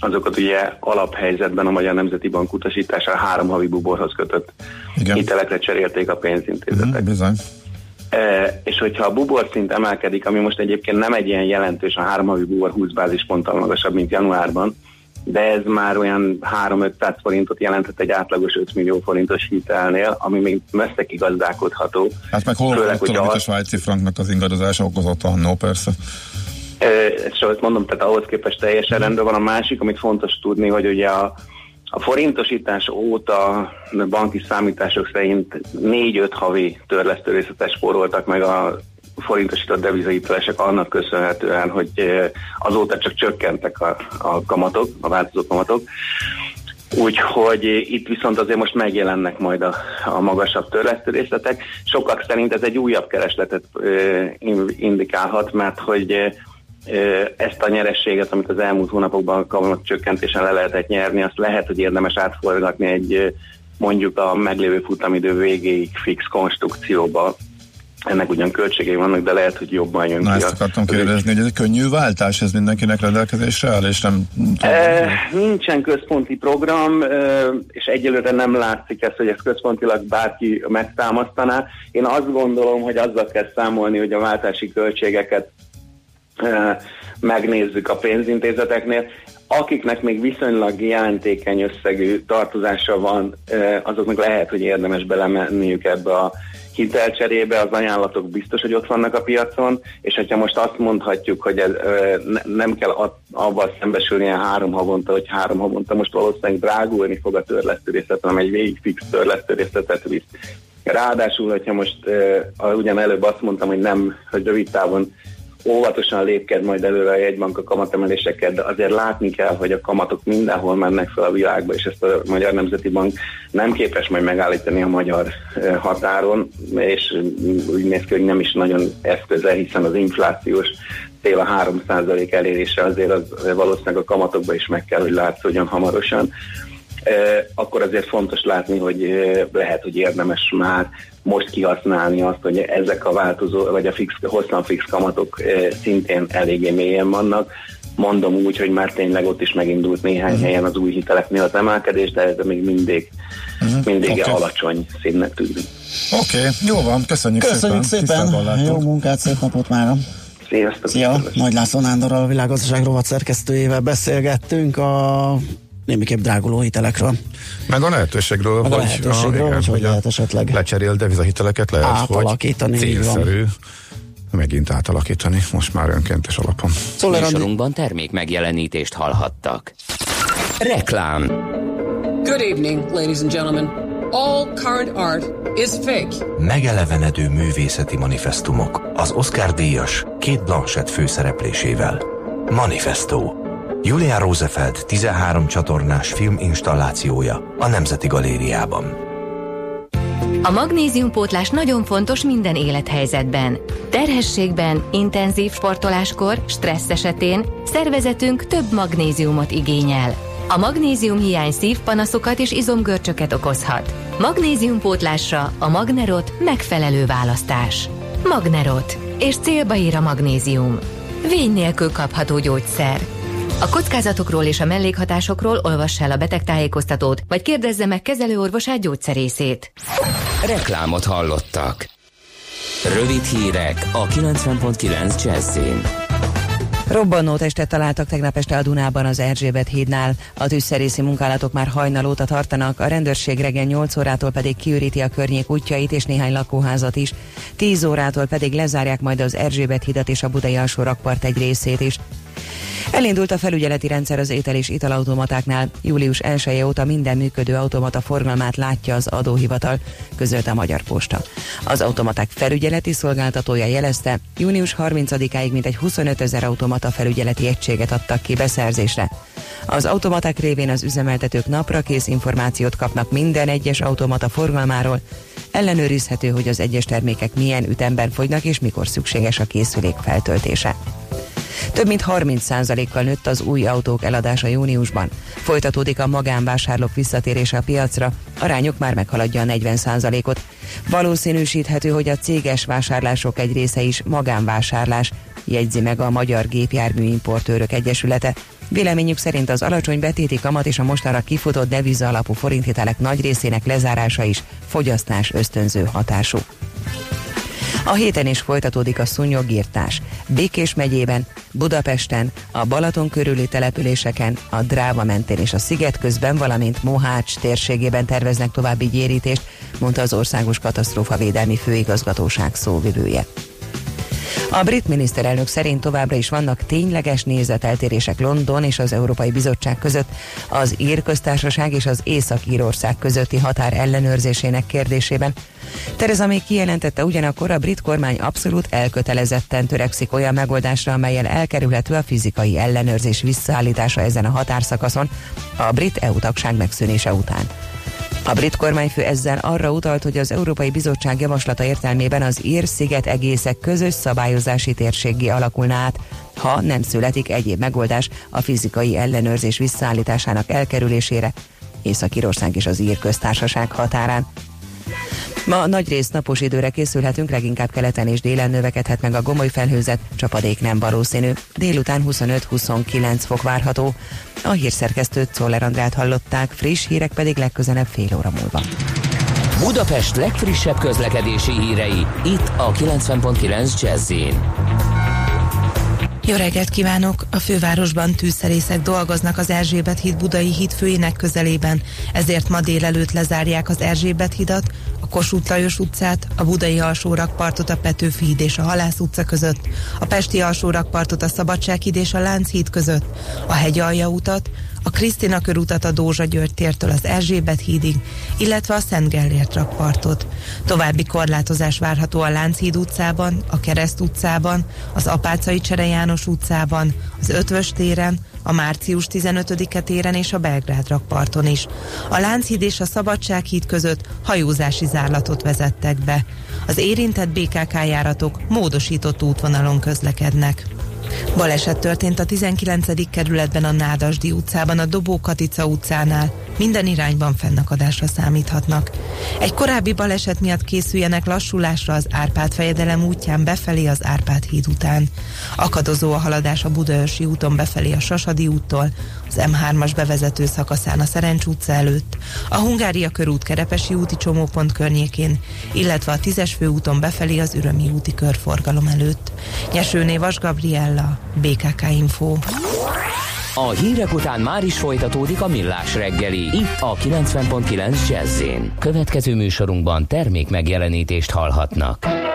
azokat ugye alaphelyzetben a Magyar Nemzeti Bank utasítására három havi buborhoz kötött Igen. hitelekre cserélték a pénzintézetek. Mhm, bizony. E, és hogyha a bubor szint emelkedik, ami most egyébként nem egy ilyen jelentős, a három havi bubor 20 bázisponttal magasabb, mint januárban, de ez már olyan 3-500 forintot jelentett egy átlagos 5 millió forintos hitelnél, ami még messze kigazdálkodható. Hát meg hol Főleg, hogy a az- svájci franknak az ingadozása okozott annó, persze. Ahogy mondom, tehát ahhoz képest teljesen rendben van. A másik, amit fontos tudni, hogy ugye a, a forintosítás óta banki számítások szerint 4-5 havi törlesztő részletes spóroltak meg a forintosított devizahitelesek annak köszönhetően, hogy azóta csak csökkentek a, a kamatok, a változó kamatok. Úgyhogy itt viszont azért most megjelennek majd a, a magasabb törlesztő részletek. Sokak szerint ez egy újabb keresletet ö, indikálhat, mert hogy ezt a nyerességet, amit az elmúlt hónapokban a kamat csökkentésen le lehetett nyerni, azt lehet, hogy érdemes átforgatni egy mondjuk a meglévő futamidő végéig fix konstrukcióba. Ennek ugyan költségei vannak, de lehet, hogy jobban jön Na ki. ezt a- akartam kérdezni, hogy ez egy könnyű váltás, ez mindenkinek rendelkezésre áll, és nem E, nincsen központi program, és egyelőre nem látszik ez, hogy ezt központilag bárki megtámasztaná. Én azt gondolom, hogy azzal kell számolni, hogy a váltási költségeket megnézzük a pénzintézeteknél. Akiknek még viszonylag jelentékeny összegű tartozása van, azoknak lehet, hogy érdemes belemenniük ebbe a hitelcserébe, az ajánlatok biztos, hogy ott vannak a piacon, és hogyha most azt mondhatjuk, hogy ez, nem kell a- avval szembesülni ilyen három havonta, hogy három havonta most valószínűleg drágulni fog a törlesztő részlet, hanem egy végig fix törlesztő részletet visz. Ráadásul, hogyha most uh, ugyan előbb azt mondtam, hogy nem, hogy rövid távon óvatosan lépked majd előre a jegybank a kamatemeléseket, de azért látni kell, hogy a kamatok mindenhol mennek fel a világba, és ezt a Magyar Nemzeti Bank nem képes majd megállítani a magyar eh, határon, és úgy néz ki, hogy nem is nagyon eszköze, hiszen az inflációs cél a 3% elérése azért az valószínűleg a kamatokba is meg kell, hogy látszódjon hamarosan. Eh, akkor azért fontos látni, hogy eh, lehet, hogy érdemes már most kihasználni azt, hogy ezek a változó, vagy a fix, hosszan fix kamatok szintén eléggé mélyen vannak. Mondom úgy, hogy már tényleg ott is megindult néhány uh-huh. helyen az új hiteleknél az emelkedés, de ez még mindig, uh-huh. mindig okay. alacsony színnek tűnik. Oké, okay, jó van, köszönjük, Köszönjük szépen. szépen, jó munkát, szép napot már. Sziasztok! Szia, Nagy László Nándorral, a világgazdaság rovat szerkesztőjével beszélgettünk a némiképp dráguló hitelekről. Meg a lehetőségről, Meg a hogy, lehetőségről, hogy hogy a lehet esetleg lecserélt devizahiteleket lehet, átalakítani, hogy célszerű megint átalakítani, most már önkéntes alapon. Szóval Műsorunkban termék megjelenítést hallhattak. Reklám Good evening, ladies and gentlemen. All current art is fake. Megelevenedő művészeti manifestumok az Oscar díjas Kate Blanchett főszereplésével. Manifesto. Julia Rosefeld 13 csatornás filminstallációja a Nemzeti Galériában. A magnéziumpótlás nagyon fontos minden élethelyzetben. Terhességben, intenzív sportoláskor, stressz esetén szervezetünk több magnéziumot igényel. A magnézium hiány szívpanaszokat és izomgörcsöket okozhat. Magnéziumpótlásra a Magnerot megfelelő választás. Magnerot. És célba ír a magnézium. Vény nélkül kapható gyógyszer. A kockázatokról és a mellékhatásokról olvass el a betegtájékoztatót, vagy kérdezze meg kezelőorvosát gyógyszerészét. Reklámot hallottak. Rövid hírek a 90.9 Jazzin. Robbanó testet találtak tegnap este a Dunában az Erzsébet hídnál. A tűzszerészi munkálatok már hajnal óta tartanak, a rendőrség reggel 8 órától pedig kiüríti a környék útjait és néhány lakóházat is. 10 órától pedig lezárják majd az Erzsébet hidat és a Budai alsó rakpart egy részét is. Elindult a felügyeleti rendszer az étel és italautomatáknál. Július 1 óta minden működő automata forgalmát látja az adóhivatal, közölte a Magyar Posta. Az automaták felügyeleti szolgáltatója jelezte, június 30-áig mintegy 25 ezer automata felügyeleti egységet adtak ki beszerzésre. Az automaták révén az üzemeltetők napra kész információt kapnak minden egyes automata forgalmáról, ellenőrizhető, hogy az egyes termékek milyen ütemben fogynak és mikor szükséges a készülék feltöltése. Több mint 30%-kal nőtt az új autók eladása júniusban. Folytatódik a magánvásárlók visszatérése a piacra, arányok már meghaladja a 40%-ot. Valószínűsíthető, hogy a céges vásárlások egy része is magánvásárlás, jegyzi meg a Magyar Gépjármű Importőrök Egyesülete. Véleményük szerint az alacsony betéti kamat és a mostanra kifutott deviza alapú forinthitelek nagy részének lezárása is fogyasztás ösztönző hatású. A héten is folytatódik a szúnyogírtás. Békés megyében, Budapesten, a Balaton körüli településeken, a Dráva mentén és a Sziget közben, valamint Mohács térségében terveznek további gyérítést, mondta az Országos Katasztrófavédelmi Főigazgatóság szóvivője. A brit miniszterelnök szerint továbbra is vannak tényleges nézeteltérések London és az Európai Bizottság között az Ír köztársaság és az Észak-Írország közötti határ ellenőrzésének kérdésében. Tereza még kijelentette ugyanakkor a brit kormány abszolút elkötelezetten törekszik olyan megoldásra, amelyel elkerülhető a fizikai ellenőrzés visszaállítása ezen a határszakaszon a brit EU tagság megszűnése után. A brit kormányfő ezzel arra utalt, hogy az Európai Bizottság javaslata értelmében az ír-sziget egészek közös szabályozási térséggé alakulna át, ha nem születik egyéb megoldás a fizikai ellenőrzés visszaállításának elkerülésére Észak-Írország és az ír köztársaság határán. Ma nagy rész napos időre készülhetünk, leginkább keleten és délen növekedhet meg a gomoly felhőzet, csapadék nem valószínű. Délután 25-29 fok várható. A hírszerkesztőt Czoller Andrát hallották, friss hírek pedig legközelebb fél óra múlva. Budapest legfrissebb közlekedési hírei, itt a 90.9 jazz Jó reggelt kívánok! A fővárosban tűzszerészek dolgoznak az Erzsébet híd budai híd főinek közelében, ezért ma délelőtt lezárják az Erzsébet hidat, a Kossuth Lajos utcát, a budai alsórakpartot a Petőfi híd és a Halász utca között, a pesti alsórakpartot a Szabadsághíd és a Lánchíd között, a Hegyalja utat, a Krisztina körutat a Dózsa György tértől az Erzsébet hídig, illetve a Szent Gellért rakpartot. További korlátozás várható a Lánchíd utcában, a Kereszt utcában, az Apácai Csere János utcában, az Ötvös téren, a március 15-e téren és a Belgrád rakparton is. A Lánchíd és a Szabadsághíd között hajózási zárlatot vezettek be. Az érintett BKK járatok módosított útvonalon közlekednek. Baleset történt a 19. kerületben a Nádasdi utcában, a Dobó Katica utcánál. Minden irányban fennakadásra számíthatnak. Egy korábbi baleset miatt készüljenek lassulásra az Árpád fejedelem útján befelé az Árpád híd után. Akadozó a haladás a Budaörsi úton befelé a Sasadi úttól, az M3-as bevezető szakaszán a Szerencs utca előtt, a Hungária körút Kerepesi úti csomópont környékén, illetve a 10-es főúton befelé az Ürömi úti körforgalom előtt. Nyesőné Vas Gabriella, BKK Info. A hírek után már is folytatódik a millás reggeli, itt a 90.9 jazz Következő műsorunkban termék megjelenítést hallhatnak.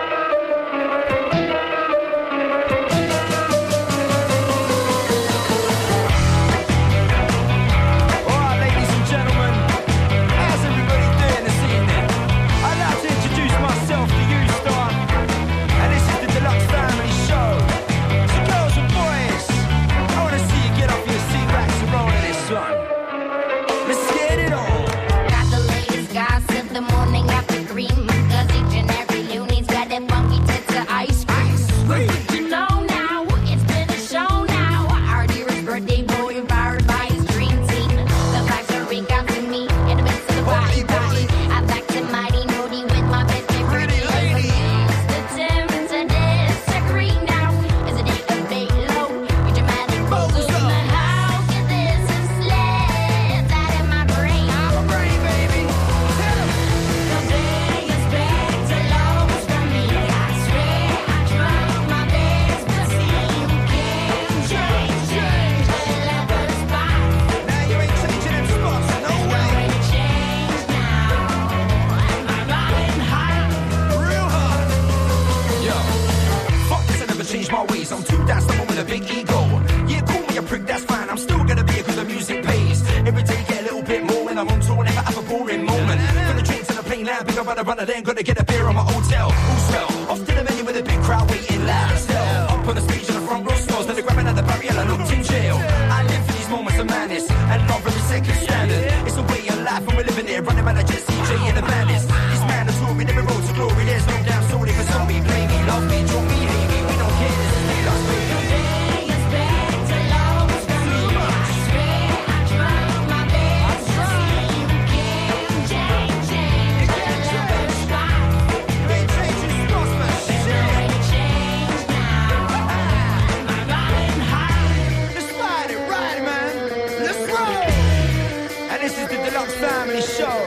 the show.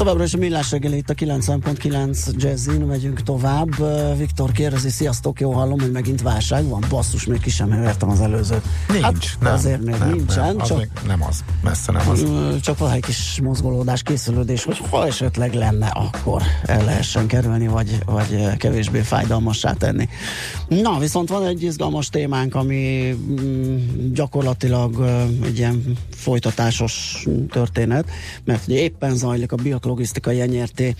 Továbbra is a millás reggeli itt a 90.9 Jazzin, megyünk tovább. Viktor kérdezi, sziasztok, jó hallom, hogy megint válság van. Basszus, még ki sem értem az előzőt. Nincs, hát, nem, Azért még nem, nincsen, nem, az csak, még nem az, messze nem az. Csak egy kis mozgolódás, készülődés, hogy ha esetleg lenne, akkor el lehessen kerülni, vagy, vagy kevésbé fájdalmassá tenni. Na, viszont van egy izgalmas témánk, ami mm, gyakorlatilag egy ilyen folytatásos történet, mert ugye éppen zajlik a bioklogisztikai enyerté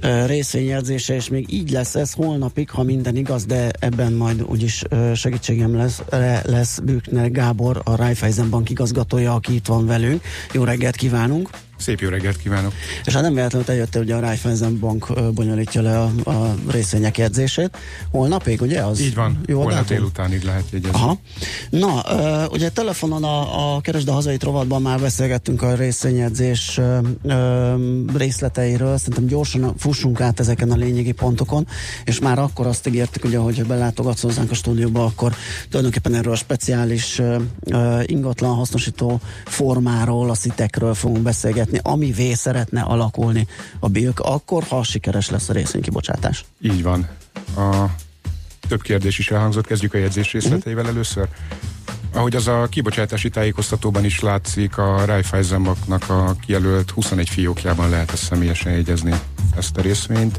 ö, részvényjelzése, és még így lesz ez holnapig, ha minden igaz, de ebben majd úgyis segítségem lesz, le- lesz Bükner Gábor, a Raiffeisen Bank igazgatója, aki itt van velünk. Jó reggelt kívánunk! Szép jó reggelt kívánok! És hát nem véletlenül eljött ugye a Raiffeisen Bank bonyolítja le a, a részvények jegyzését. Holnapig, ugye? Az Így van, jó holnap dátum? délutánig lehet jegyezni. Aha. Na, ugye telefonon a, a Keresd a Hazait rovatban már beszélgettünk a ö, részleteiről, szerintem gyorsan fussunk át ezeken a lényegi pontokon, és már akkor azt ígértük, ugye, hogy belátogatsz hozzánk a stúdióba, akkor tulajdonképpen erről a speciális ingatlan hasznosító formáról, a szitekről fogunk beszélgetni, amivé szeretne alakulni a BILK, akkor, ha sikeres lesz a részvénykibocsátás. Így van. A több kérdés is elhangzott, kezdjük a jegyzés részleteivel először. Ahogy az a kibocsátási tájékoztatóban is látszik, a Raiffeisen a kijelölt 21 fiókjában lehet ezt személyesen jegyezni ezt a részvényt.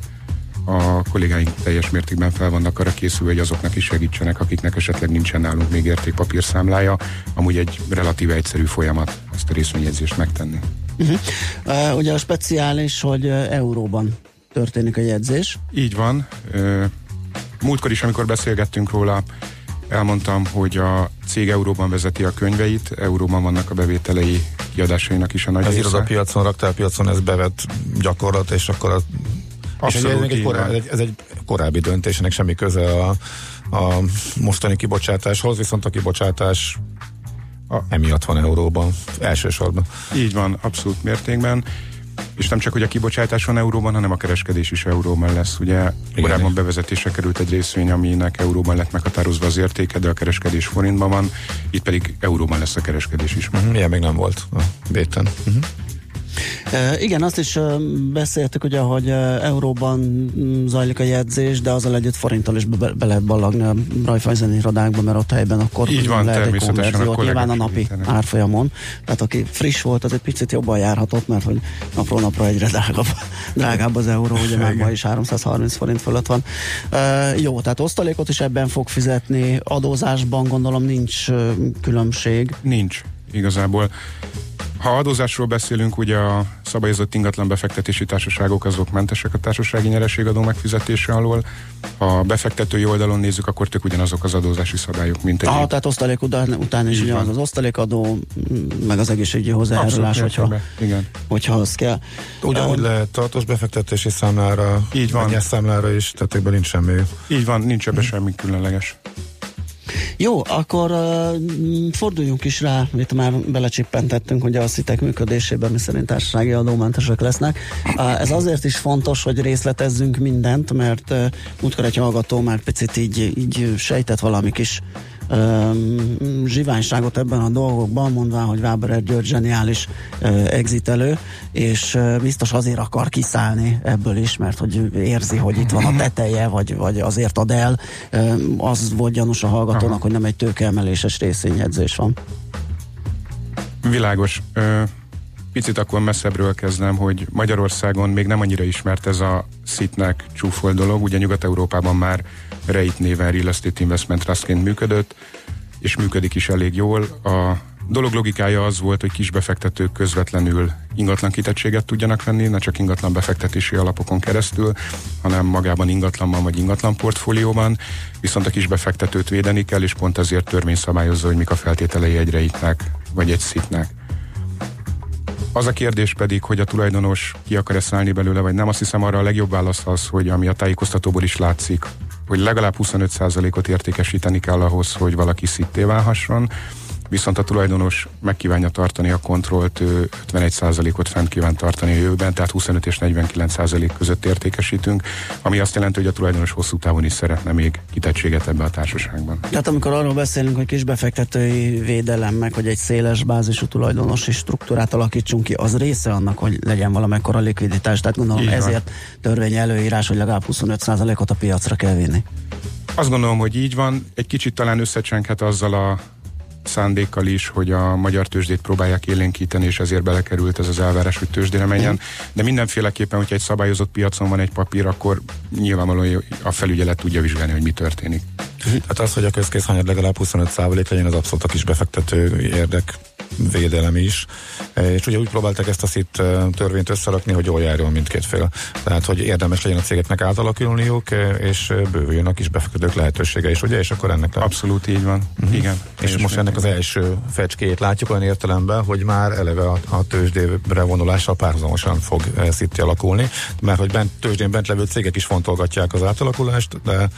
A kollégáink teljes mértékben fel vannak arra készülve, hogy azoknak is segítsenek, akiknek esetleg nincsen nálunk még értékpapírszámlája. Amúgy egy relatíve egyszerű folyamat ezt a részvényjegyzést megtenni. Uh-huh. Uh, ugye a speciális, hogy uh, euróban történik a jegyzés. Így van. Ö, Múltkor is, amikor beszélgettünk róla, elmondtam, hogy a cég euróban vezeti a könyveit, euróban vannak a bevételei kiadásainak is a nagy Ez része. irodapiacon, raktárpiacon ez bevett gyakorlat, és akkor a Abszolút és egy, egy, korá, van. egy, ez egy korábbi döntés, ennek semmi köze a, a mostani kibocsátáshoz, viszont a kibocsátás emiatt van euróban elsősorban. Így van, abszolút mértékben. És nem csak, hogy a kibocsátás van euróban, hanem a kereskedés is euróban lesz. Ugye korábban bevezetésre került egy részvény, aminek euróban lett meghatározva az értéke, de a kereskedés forintban van, itt pedig euróban lesz a kereskedés is. Uh-huh, ilyen még nem volt a béten. Uh-huh. Igen, azt is beszéltük, ugye, hogy euróban zajlik a jegyzés, de azzal együtt forinttal is be, be lehet ballagni a Raiffeisen irodákba, mert ott helyben akkor Így van, lehet egy a konverziót, kollégák nyilván a napi segítenek. árfolyamon. Tehát aki friss volt, az egy picit jobban járhatott, mert hogy napról napra egyre drágább, drágább az euró, ugye már ma is 330 forint fölött van. Uh, jó, tehát osztalékot is ebben fog fizetni, adózásban gondolom nincs különbség. Nincs, igazából. Ha adózásról beszélünk, ugye a szabályozott ingatlan befektetési társaságok azok mentesek a társasági nyereségadó megfizetése alól. Ha befektetői oldalon nézzük, akkor tök ugyanazok az adózási szabályok, mint egy Aha, tehát osztalék után, után is van. az az osztalékadó, meg az egészségügyi hozzájárulás, hogyha, be. Igen. hogyha az kell. Ugyanúgy lehet tartós befektetési számlára, Így van. számlára is, tehát ebben nincs semmi. Így van, nincs ebbe semmi különleges. Jó, akkor uh, forduljunk is rá, itt már belecsippentettünk ugye a szitek működésében, miszerint társasági adómentesek lesznek. Uh, ez azért is fontos, hogy részletezzünk mindent, mert uh, múltkor egy hallgató már picit így, így sejtett valami kis zsiványságot ebben a dolgokban, mondván, hogy Váberer György zseniális exitelő, és biztos azért akar kiszállni ebből is, mert hogy érzi, hogy itt van a teteje, vagy, vagy azért ad el. Az volt gyanús a hallgatónak, hogy nem egy tőkeemeléses részényedzés van. Világos. Ö, picit akkor messzebbről kezdem, hogy Magyarországon még nem annyira ismert ez a szitnek csúfolt dolog. Ugye Nyugat-Európában már REIT néven Real Estate Investment Trustként működött, és működik is elég jól. A dolog logikája az volt, hogy kisbefektetők közvetlenül ingatlan kitettséget tudjanak venni, ne csak ingatlan befektetési alapokon keresztül, hanem magában ingatlanban vagy ingatlan portfólióban, viszont a kisbefektetőt védeni kell, és pont ezért törvény szabályozza, hogy mik a feltételei egy reitnek, vagy egy szitnek. Az a kérdés pedig, hogy a tulajdonos ki akar-e szállni belőle, vagy nem, azt hiszem arra a legjobb válasz az, hogy ami a tájékoztatóból is látszik, hogy legalább 25%-ot értékesíteni kell ahhoz, hogy valaki szitté válhasson, viszont a tulajdonos megkívánja tartani a kontrollt, ő 51%-ot fent kíván tartani a jövőben, tehát 25 és 49% között értékesítünk, ami azt jelenti, hogy a tulajdonos hosszú távon is szeretne még kitettséget ebbe a társaságban. Tehát amikor arról beszélünk, hogy kisbefektetői védelem, meg hogy egy széles bázisú tulajdonosi struktúrát alakítsunk ki, az része annak, hogy legyen valamekkora likviditás. Tehát gondolom Így van. ezért törvény előírás, hogy legalább 25%-ot a piacra kell vinni. Azt gondolom, hogy így van. Egy kicsit talán összecsenghet azzal a szándékkal is, hogy a magyar tőzsdét próbálják élénkíteni, és ezért belekerült ez az elvárás, hogy tőzsdére menjen. De mindenféleképpen, hogyha egy szabályozott piacon van egy papír, akkor nyilvánvalóan a felügyelet tudja vizsgálni, hogy mi történik. Hát az, hogy a közkészhányad legalább 25% legyen, az abszolút a kis befektető érdek védelem is. És ugye úgy próbálták ezt a szit törvényt összerakni, hogy jól járjon mindkét fél. Tehát, hogy érdemes legyen a cégeknek átalakulniuk, és bővüljön a kis befektetők lehetősége is, ugye? És akkor ennek Abszolút így van. Uh-huh. Igen. és most ennek az első fecskéjét látjuk olyan értelemben, hogy már eleve a, a tőzsdére vonulással párhuzamosan fog szitti alakulni, mert hogy bent, tőzsdén bent levő cégek is fontolgatják az átalakulást, de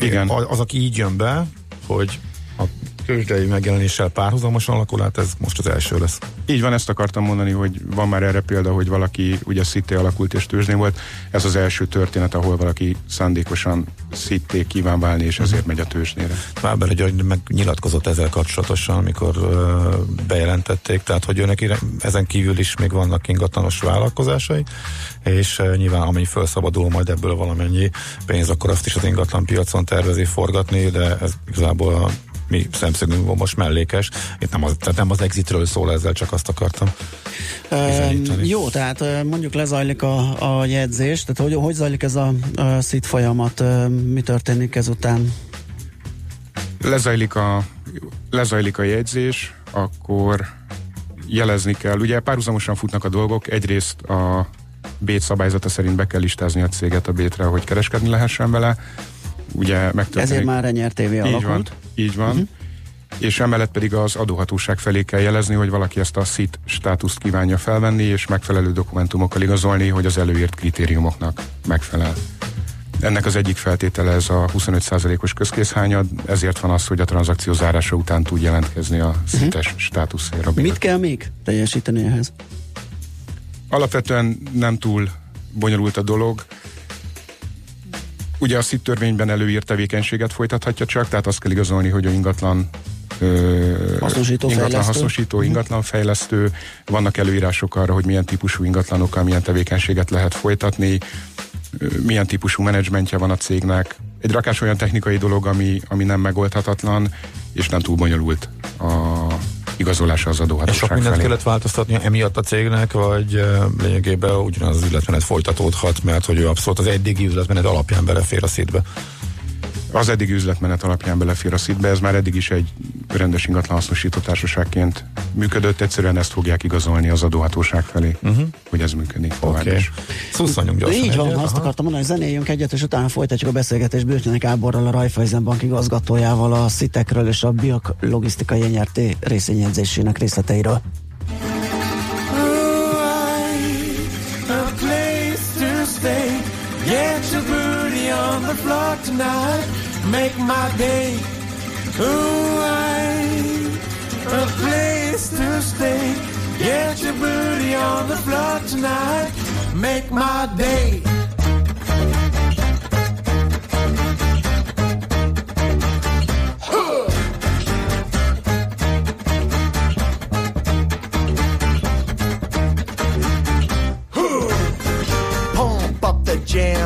Igen. az, az aki így jön be, hogy a tőzsdei megjelenéssel párhuzamosan alakul, hát ez most az első lesz. Így van, ezt akartam mondani, hogy van már erre példa, hogy valaki ugye szitté alakult és tőzsdén volt. Ez az első történet, ahol valaki szándékosan szitté kíván válni, és ezért megy a tőzsdére. Fáber György meg nyilatkozott ezzel kapcsolatosan, amikor uh, bejelentették, tehát hogy őnek ezen kívül is még vannak ingatlanos vállalkozásai, és uh, nyilván amennyi felszabadul majd ebből valamennyi pénz, akkor azt is az ingatlan piacon tervezi forgatni, de ez igazából a mi szemszögünkből most mellékes. Itt nem az, tehát nem az exitről szól ezzel, csak azt akartam. Um, jó, tehát mondjuk lezajlik a, a jegyzés, tehát hogy, hogy zajlik ez a, a szit folyamat, mi történik ezután? lezajlik a, lezajlik a jegyzés, akkor jelezni kell. Ugye párhuzamosan futnak a dolgok. Egyrészt a Bét szabályzata szerint be kell listázni a céget a Bétre, hogy kereskedni lehessen vele. Ugye megtörténik. Ezért már Renyer TV így van, alakult. így van. Uh-huh. És emellett pedig az adóhatóság felé kell jelezni, hogy valaki ezt a SZIT státuszt kívánja felvenni, és megfelelő dokumentumokkal igazolni, hogy az előírt kritériumoknak megfelel. Ennek az egyik feltétele ez a 25%-os közkészhányad, ezért van az, hogy a tranzakció zárása után tud jelentkezni a szites uh-huh. státuszéra. Mit kell még teljesíteni ehhez? Alapvetően nem túl bonyolult a dolog. Ugye a SZIT törvényben előírt tevékenységet folytathatja csak, tehát azt kell igazolni, hogy a ingatlan Hasznosító, ingatlan fejlesztő. hasznosító, ingatlan fejlesztő, vannak előírások arra, hogy milyen típusú ingatlanokkal milyen tevékenységet lehet folytatni, milyen típusú menedzsmentje van a cégnek. Egy rakás olyan technikai dolog, ami, ami nem megoldhatatlan, és nem túl bonyolult a igazolása az És sok adóhatóság mindent felé. kellett változtatni emiatt a cégnek, vagy uh, lényegében ugyanaz az üzletmenet folytatódhat, mert hogy ő abszolút az eddigi üzletmenet alapján belefér a szétbe. Az eddig üzletmenet alapján belefér a szitbe, ez már eddig is egy rendes ingatlan hasznosító társaságként működött, egyszerűen ezt fogják igazolni az adóhatóság felé, uh-huh. hogy ez működik tovább Oké. is. Gyorsan Így van, egyet. azt Aha. akartam mondani, hogy zenéljünk egyet, és utána folytatjuk a beszélgetést Bőtnynek Gáborral, a Raiffeisen Bank igazgatójával, a szitekről és a Biak logisztikai NRT részényedzésének részleteiről. The floor tonight. Make my day. Ooh, I, a place to stay. Get your booty on the floor tonight. Make my day.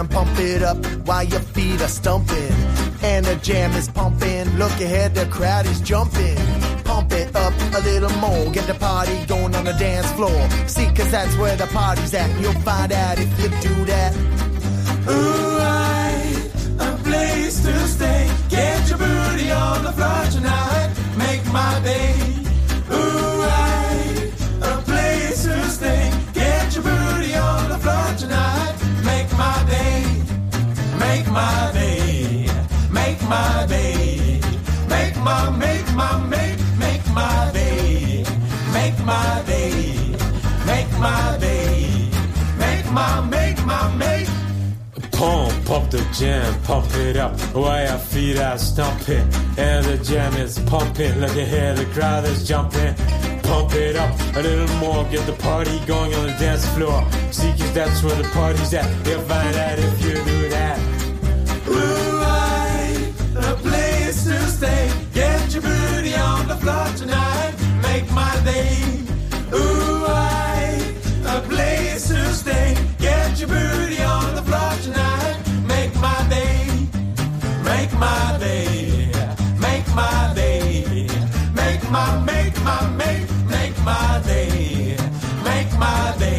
Pump it up while your feet are stumping. And the jam is pumping. Look ahead, the crowd is jumping. Pump it up a little more. Get the party going on the dance floor. See, cause that's where the party's at. You'll find out if you do that. Ooh, I, a place to stay. Get your booty on the floor tonight. Make my day. My. Make my, make my, make, make my day. Make my day. Make my day. Make my, make my, make Pump, pump the jam, pump it up. While your feet are stomping, and the jam is pumping. Look ahead, the crowd is jumping. Pump it up a little more, get the party going on the dance floor. See, cause that's where the party's at. You'll find out if you do that. Place. Get your booty on the floor tonight. Make my day. Ooh, I, a place to stay. Get your booty on the floor tonight. Make my day. Make my day. Make my day. Make my, make my, make, make my day. Make my day.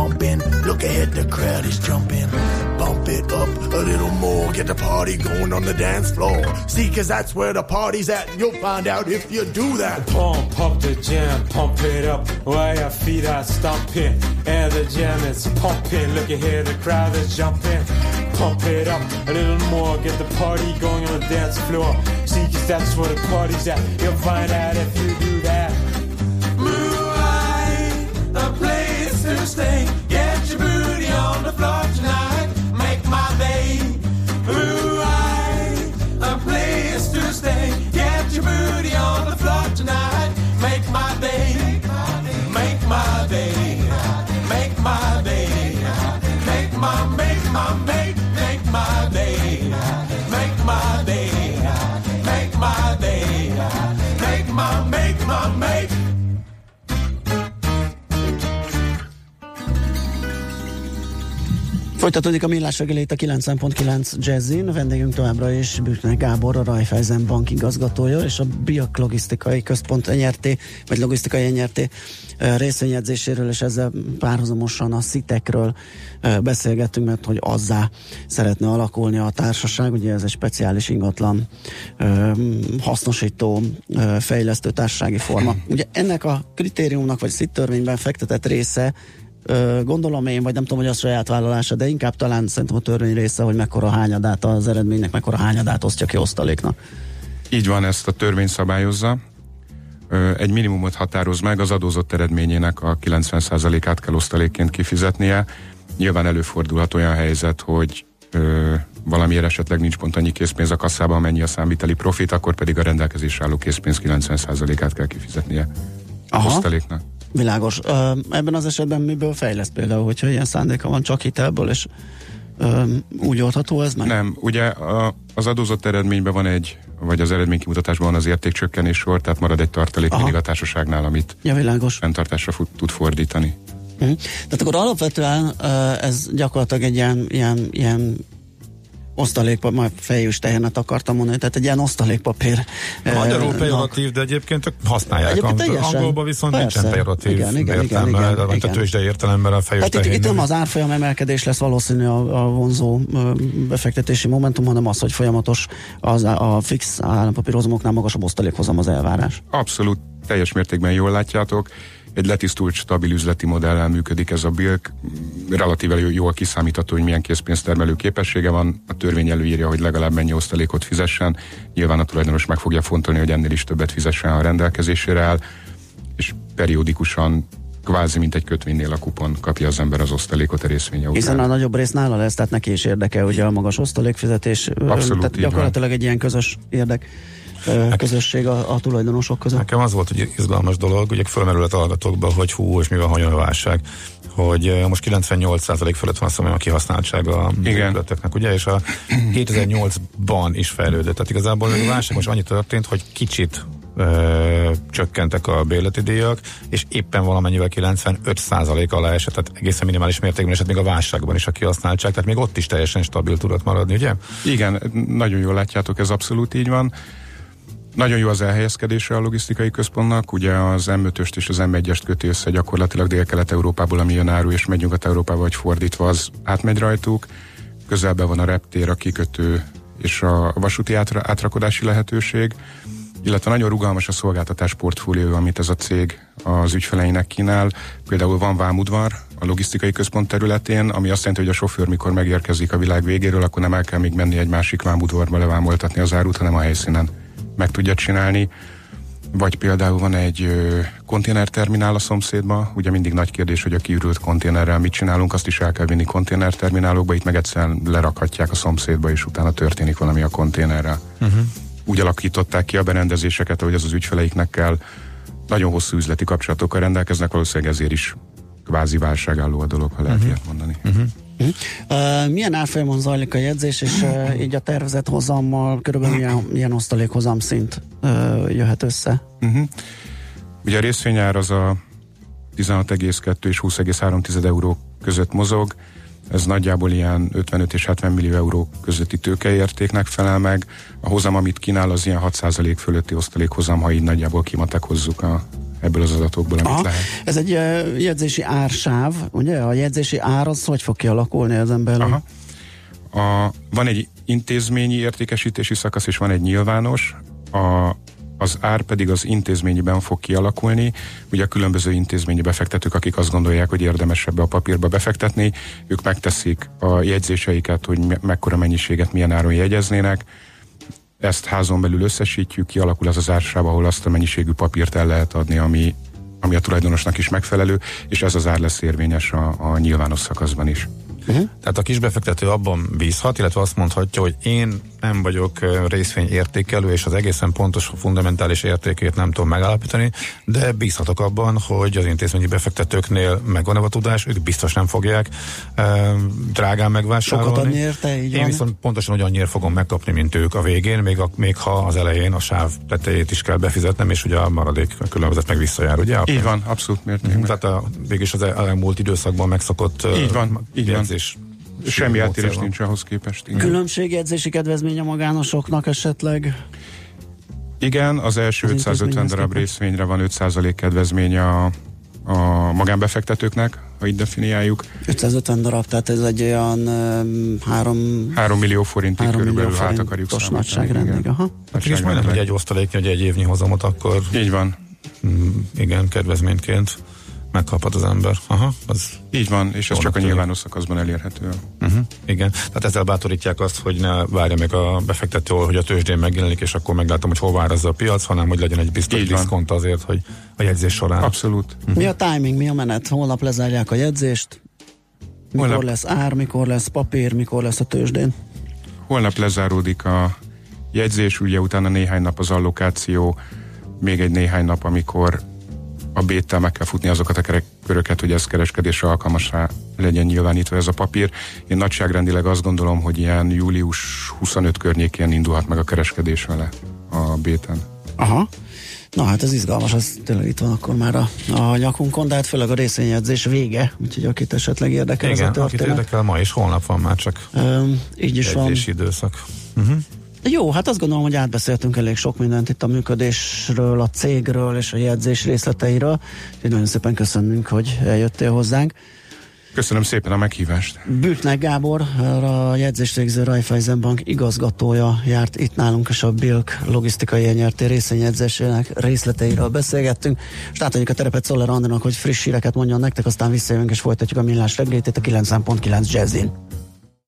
Pumping. Look ahead, the crowd is jumping. Bump it up a little more, get the party going on the dance floor. See, cause that's where the party's at, and you'll find out if you do that. Pump, pump the jam, pump it up while your feet are stomping. And the jam is pumping. Look ahead, the crowd is jumping. Pump it up a little more, get the party going on the dance floor. See, cause that's where the party's at. You'll find out if you do to stay. Get your booty on the floor tonight. Folytatódik a millás reggeli a 90.9 Jazzin, vendégünk továbbra is Büknek Gábor, a Raiffeisen Bank igazgatója, és a Biak Logisztikai Központ NRT, vagy Logisztikai NRT részvényedzéséről, és ezzel párhuzamosan a szitekről beszélgettünk, mert hogy azzá szeretne alakulni a társaság, ugye ez egy speciális ingatlan hasznosító, fejlesztő társasági forma. Ugye ennek a kritériumnak, vagy szittörvényben fektetett része gondolom én, vagy nem tudom, hogy az saját vállalása, de inkább talán szerintem a törvény része, hogy mekkora hányadát az eredménynek, mekkora hányadát osztja ki osztaléknak. Így van, ezt a törvény szabályozza. Egy minimumot határoz meg, az adózott eredményének a 90%-át kell osztalékként kifizetnie. Nyilván előfordulhat olyan helyzet, hogy ö, valamiért esetleg nincs pont annyi készpénz a kasszában, amennyi a számviteli profit, akkor pedig a rendelkezésre álló készpénz 90%-át kell kifizetnie a Aha. osztaléknak. Világos. Ö, ebben az esetben miből fejleszt például, hogyha ilyen szándéka van csak hitelből, és ö, úgy oldható ez meg? Nem, ugye a, az adózott eredményben van egy, vagy az eredménykimutatásban van az értékcsökkenés sor, tehát marad egy tartalék Aha. mindig a társaságnál, amit Ja, világos. fenntartásra fut, tud fordítani. Mhm. Tehát akkor alapvetően ez gyakorlatilag egy ilyen, ilyen, ilyen osztalékpapír, majd fejős tehenet akartam mondani, tehát egy ilyen osztalékpapír. Magyarul nak- pejoratív, de egyébként használják. Egyébként teljesen. Angolban viszont Persze. nincsen pejoratív Igen, igen, igen, értelme, igen, a igen. tőzsde értelemben a fejős Tehát itt, itt nem az árfolyam emelkedés lesz valószínű a, a vonzó befektetési momentum, hanem az, hogy folyamatos az, a fix állampapírozomoknál magasabb osztalékhozam az elvárás. Abszolút teljes mértékben jól látjátok. Egy letisztult, stabil üzleti modellel működik ez a BILK. Relatíve jó- jól kiszámítható, hogy milyen készpénztermelő képessége van. A törvény előírja, hogy legalább mennyi osztalékot fizessen. Nyilván a tulajdonos meg fogja fontolni, hogy ennél is többet fizessen, ha a rendelkezésére áll. És periódikusan kvázi, mint egy kötvénynél a kupon kapja az ember az osztalékot a részvénye után. Hiszen a nagyobb rész nála lesz, tehát neki is érdeke ugye a magas osztalékfizetés. Abszolút, tehát így van. gyakorlatilag egy ilyen közös érdek közösség a, a tulajdonosok között. Nekem az volt egy izgalmas dolog, ugye fölmerült a hallgatókba, hogy hú, és mi van, hogyan a válság hogy most 98% fölött van szóval a kihasználtsága a Igen. épületeknek, ugye, és a 2008-ban is fejlődött. Tehát igazából a válság most annyi történt, hogy kicsit ö, csökkentek a bérleti díjak, és éppen valamennyivel 95% alá esett, tehát egészen minimális mértékben esett még a válságban is a kihasználtság, tehát még ott is teljesen stabil tudott maradni, ugye? Igen, nagyon jól látjátok, ez abszolút így van. Nagyon jó az elhelyezkedése a logisztikai központnak, ugye az M5-öst és az M1-est köti össze gyakorlatilag Dél-Kelet-Európából, ami jön áru, és megy Nyugat-Európába, vagy fordítva, az átmegy rajtuk. Közelben van a reptér, a kikötő és a vasúti átra- átrakodási lehetőség, illetve nagyon rugalmas a szolgáltatás portfólió, amit ez a cég az ügyfeleinek kínál. Például van vámudvar a logisztikai központ területén, ami azt jelenti, hogy a sofőr mikor megérkezik a világ végéről, akkor nem el kell még menni egy másik vámudvarba levámoltatni az árut, hanem a helyszínen meg tudja csinálni. Vagy például van egy konténerterminál a szomszédba, ugye mindig nagy kérdés, hogy a kiürült konténerrel mit csinálunk, azt is el kell vinni konténerterminálokba, itt meg egyszerűen lerakhatják a szomszédba, és utána történik valami a konténerrel. Uh-huh. Úgy alakították ki a berendezéseket, hogy az az ügyfeleiknek kell. Nagyon hosszú üzleti kapcsolatokkal rendelkeznek, valószínűleg ezért is kvázi válságálló a dolog, ha lehet Mhm. ilyet mondani. Uh, milyen árfolyamon zajlik a jegyzés, és uh, így a tervezett hozammal körülbelül milyen, milyen osztalékhozam szint uh, jöhet össze? Uh-huh. Ugye a részvényár az a 16,2 és 20,3 euró között mozog, ez nagyjából ilyen 55 és 70 millió euró közötti tőkeértéknek felel meg. A hozam, amit kínál, az ilyen 6% fölötti osztalékhozam, ha így nagyjából kimatekozzuk a, ebből az adatokból, amit Aha. lehet. Ez egy uh, jegyzési ársáv, ugye? A jegyzési ár az hogy fog kialakulni ezen belül? Aha. A, van egy intézményi értékesítési szakasz, és van egy nyilvános. A, az ár pedig az intézményiben fog kialakulni. Ugye a különböző intézményi befektetők, akik azt gondolják, hogy érdemes ebbe a papírba befektetni, ők megteszik a jegyzéseiket, hogy me- mekkora mennyiséget milyen áron jegyeznének. Ezt házon belül összesítjük, kialakul az az ársáv, ahol azt a mennyiségű papírt el lehet adni, ami, ami a tulajdonosnak is megfelelő, és ez az ár lesz érvényes a, a nyilvános szakaszban is. Uh-huh. Tehát a kisbefektető abban bízhat, illetve azt mondhatja, hogy én nem vagyok ö, részvény értékelő, és az egészen pontos fundamentális értékét nem tudom megállapítani, de bízhatok abban, hogy az intézményi befektetőknél megvan a tudás, ők biztos nem fogják drágán megvásárolni. Sokat adni érte, így Én van. viszont pontosan ugyannyira fogom megkapni, mint ők a végén, még, a, még ha az elején a sáv tetejét is kell befizetnem, és ugye a maradék különbözet meg visszajár, ugye? A Így pénz. van, abszolút mértékben. Tehát a, végig az el- elmúlt időszakban megszokott Így van, így van. Semmi van. nincs ahhoz képest. Igen. Különbségjegyzési kedvezmény a magánosoknak esetleg? Igen, az első Az 550 intézményhez darab képest. részvényre van 5% kedvezmény a, a magánbefektetőknek, ha így definiáljuk. 550 darab, tehát ez egy olyan um, három 3 millió forintig 3 millió körülbelül hát akarjuk forintos számítani. nagyságrendig. Aha. Hát és majdnem, hogy egy osztaléknyi, hogy egy évnyi hozamot, akkor Így van. mm, igen, kedvezményként megkaphat az ember. Aha, az Így van, és ez csak a tűnik. nyilvános szakaszban elérhető. Uh-huh. Igen, tehát ezzel bátorítják azt, hogy ne várja meg a befektető, hogy a tőzsdén megjelenik, és akkor meglátom, hogy hol vár ez a piac, hanem hogy legyen egy biztos Így van. diszkont azért, hogy a jegyzés során. Abszolút. Mi a timing, mi a menet? Holnap lezárják a jegyzést? Mikor Holnap. lesz ár, mikor lesz papír, mikor lesz a tőzsdén? holnap lezáródik a jegyzés, ugye utána néhány nap az allokáció, még egy néhány nap, amikor a béttel meg kell futni azokat a kerek, köröket, hogy ez kereskedésre alkalmasá legyen nyilvánítva ez a papír. Én nagyságrendileg azt gondolom, hogy ilyen július 25 környékén indulhat meg a kereskedés vele a béten. Aha. Na hát ez izgalmas, ez tényleg itt van akkor már a, a nyakunkon, de hát főleg a részvényedzés vége, úgyhogy akit esetleg érdekel Igen, ez a akit történet. érdekel, ma és holnap van már csak Öm, így is van. időszak. Uh-huh. Jó, hát azt gondolom, hogy átbeszéltünk elég sok mindent itt a működésről, a cégről és a jegyzés részleteiről. Úgyhogy nagyon szépen köszönünk, hogy eljöttél hozzánk. Köszönöm szépen a meghívást. Bültnek Gábor, a jegyzésvégző Raiffeisen Bank igazgatója járt itt nálunk, és a Bilk logisztikai nyerté részvényedzésének részleteiről beszélgettünk. És átadjuk a terepet Szoller Andrának, hogy friss híreket mondjon nektek, aztán visszajövünk és folytatjuk a millás reggelyt itt a 9.9 Jazzin.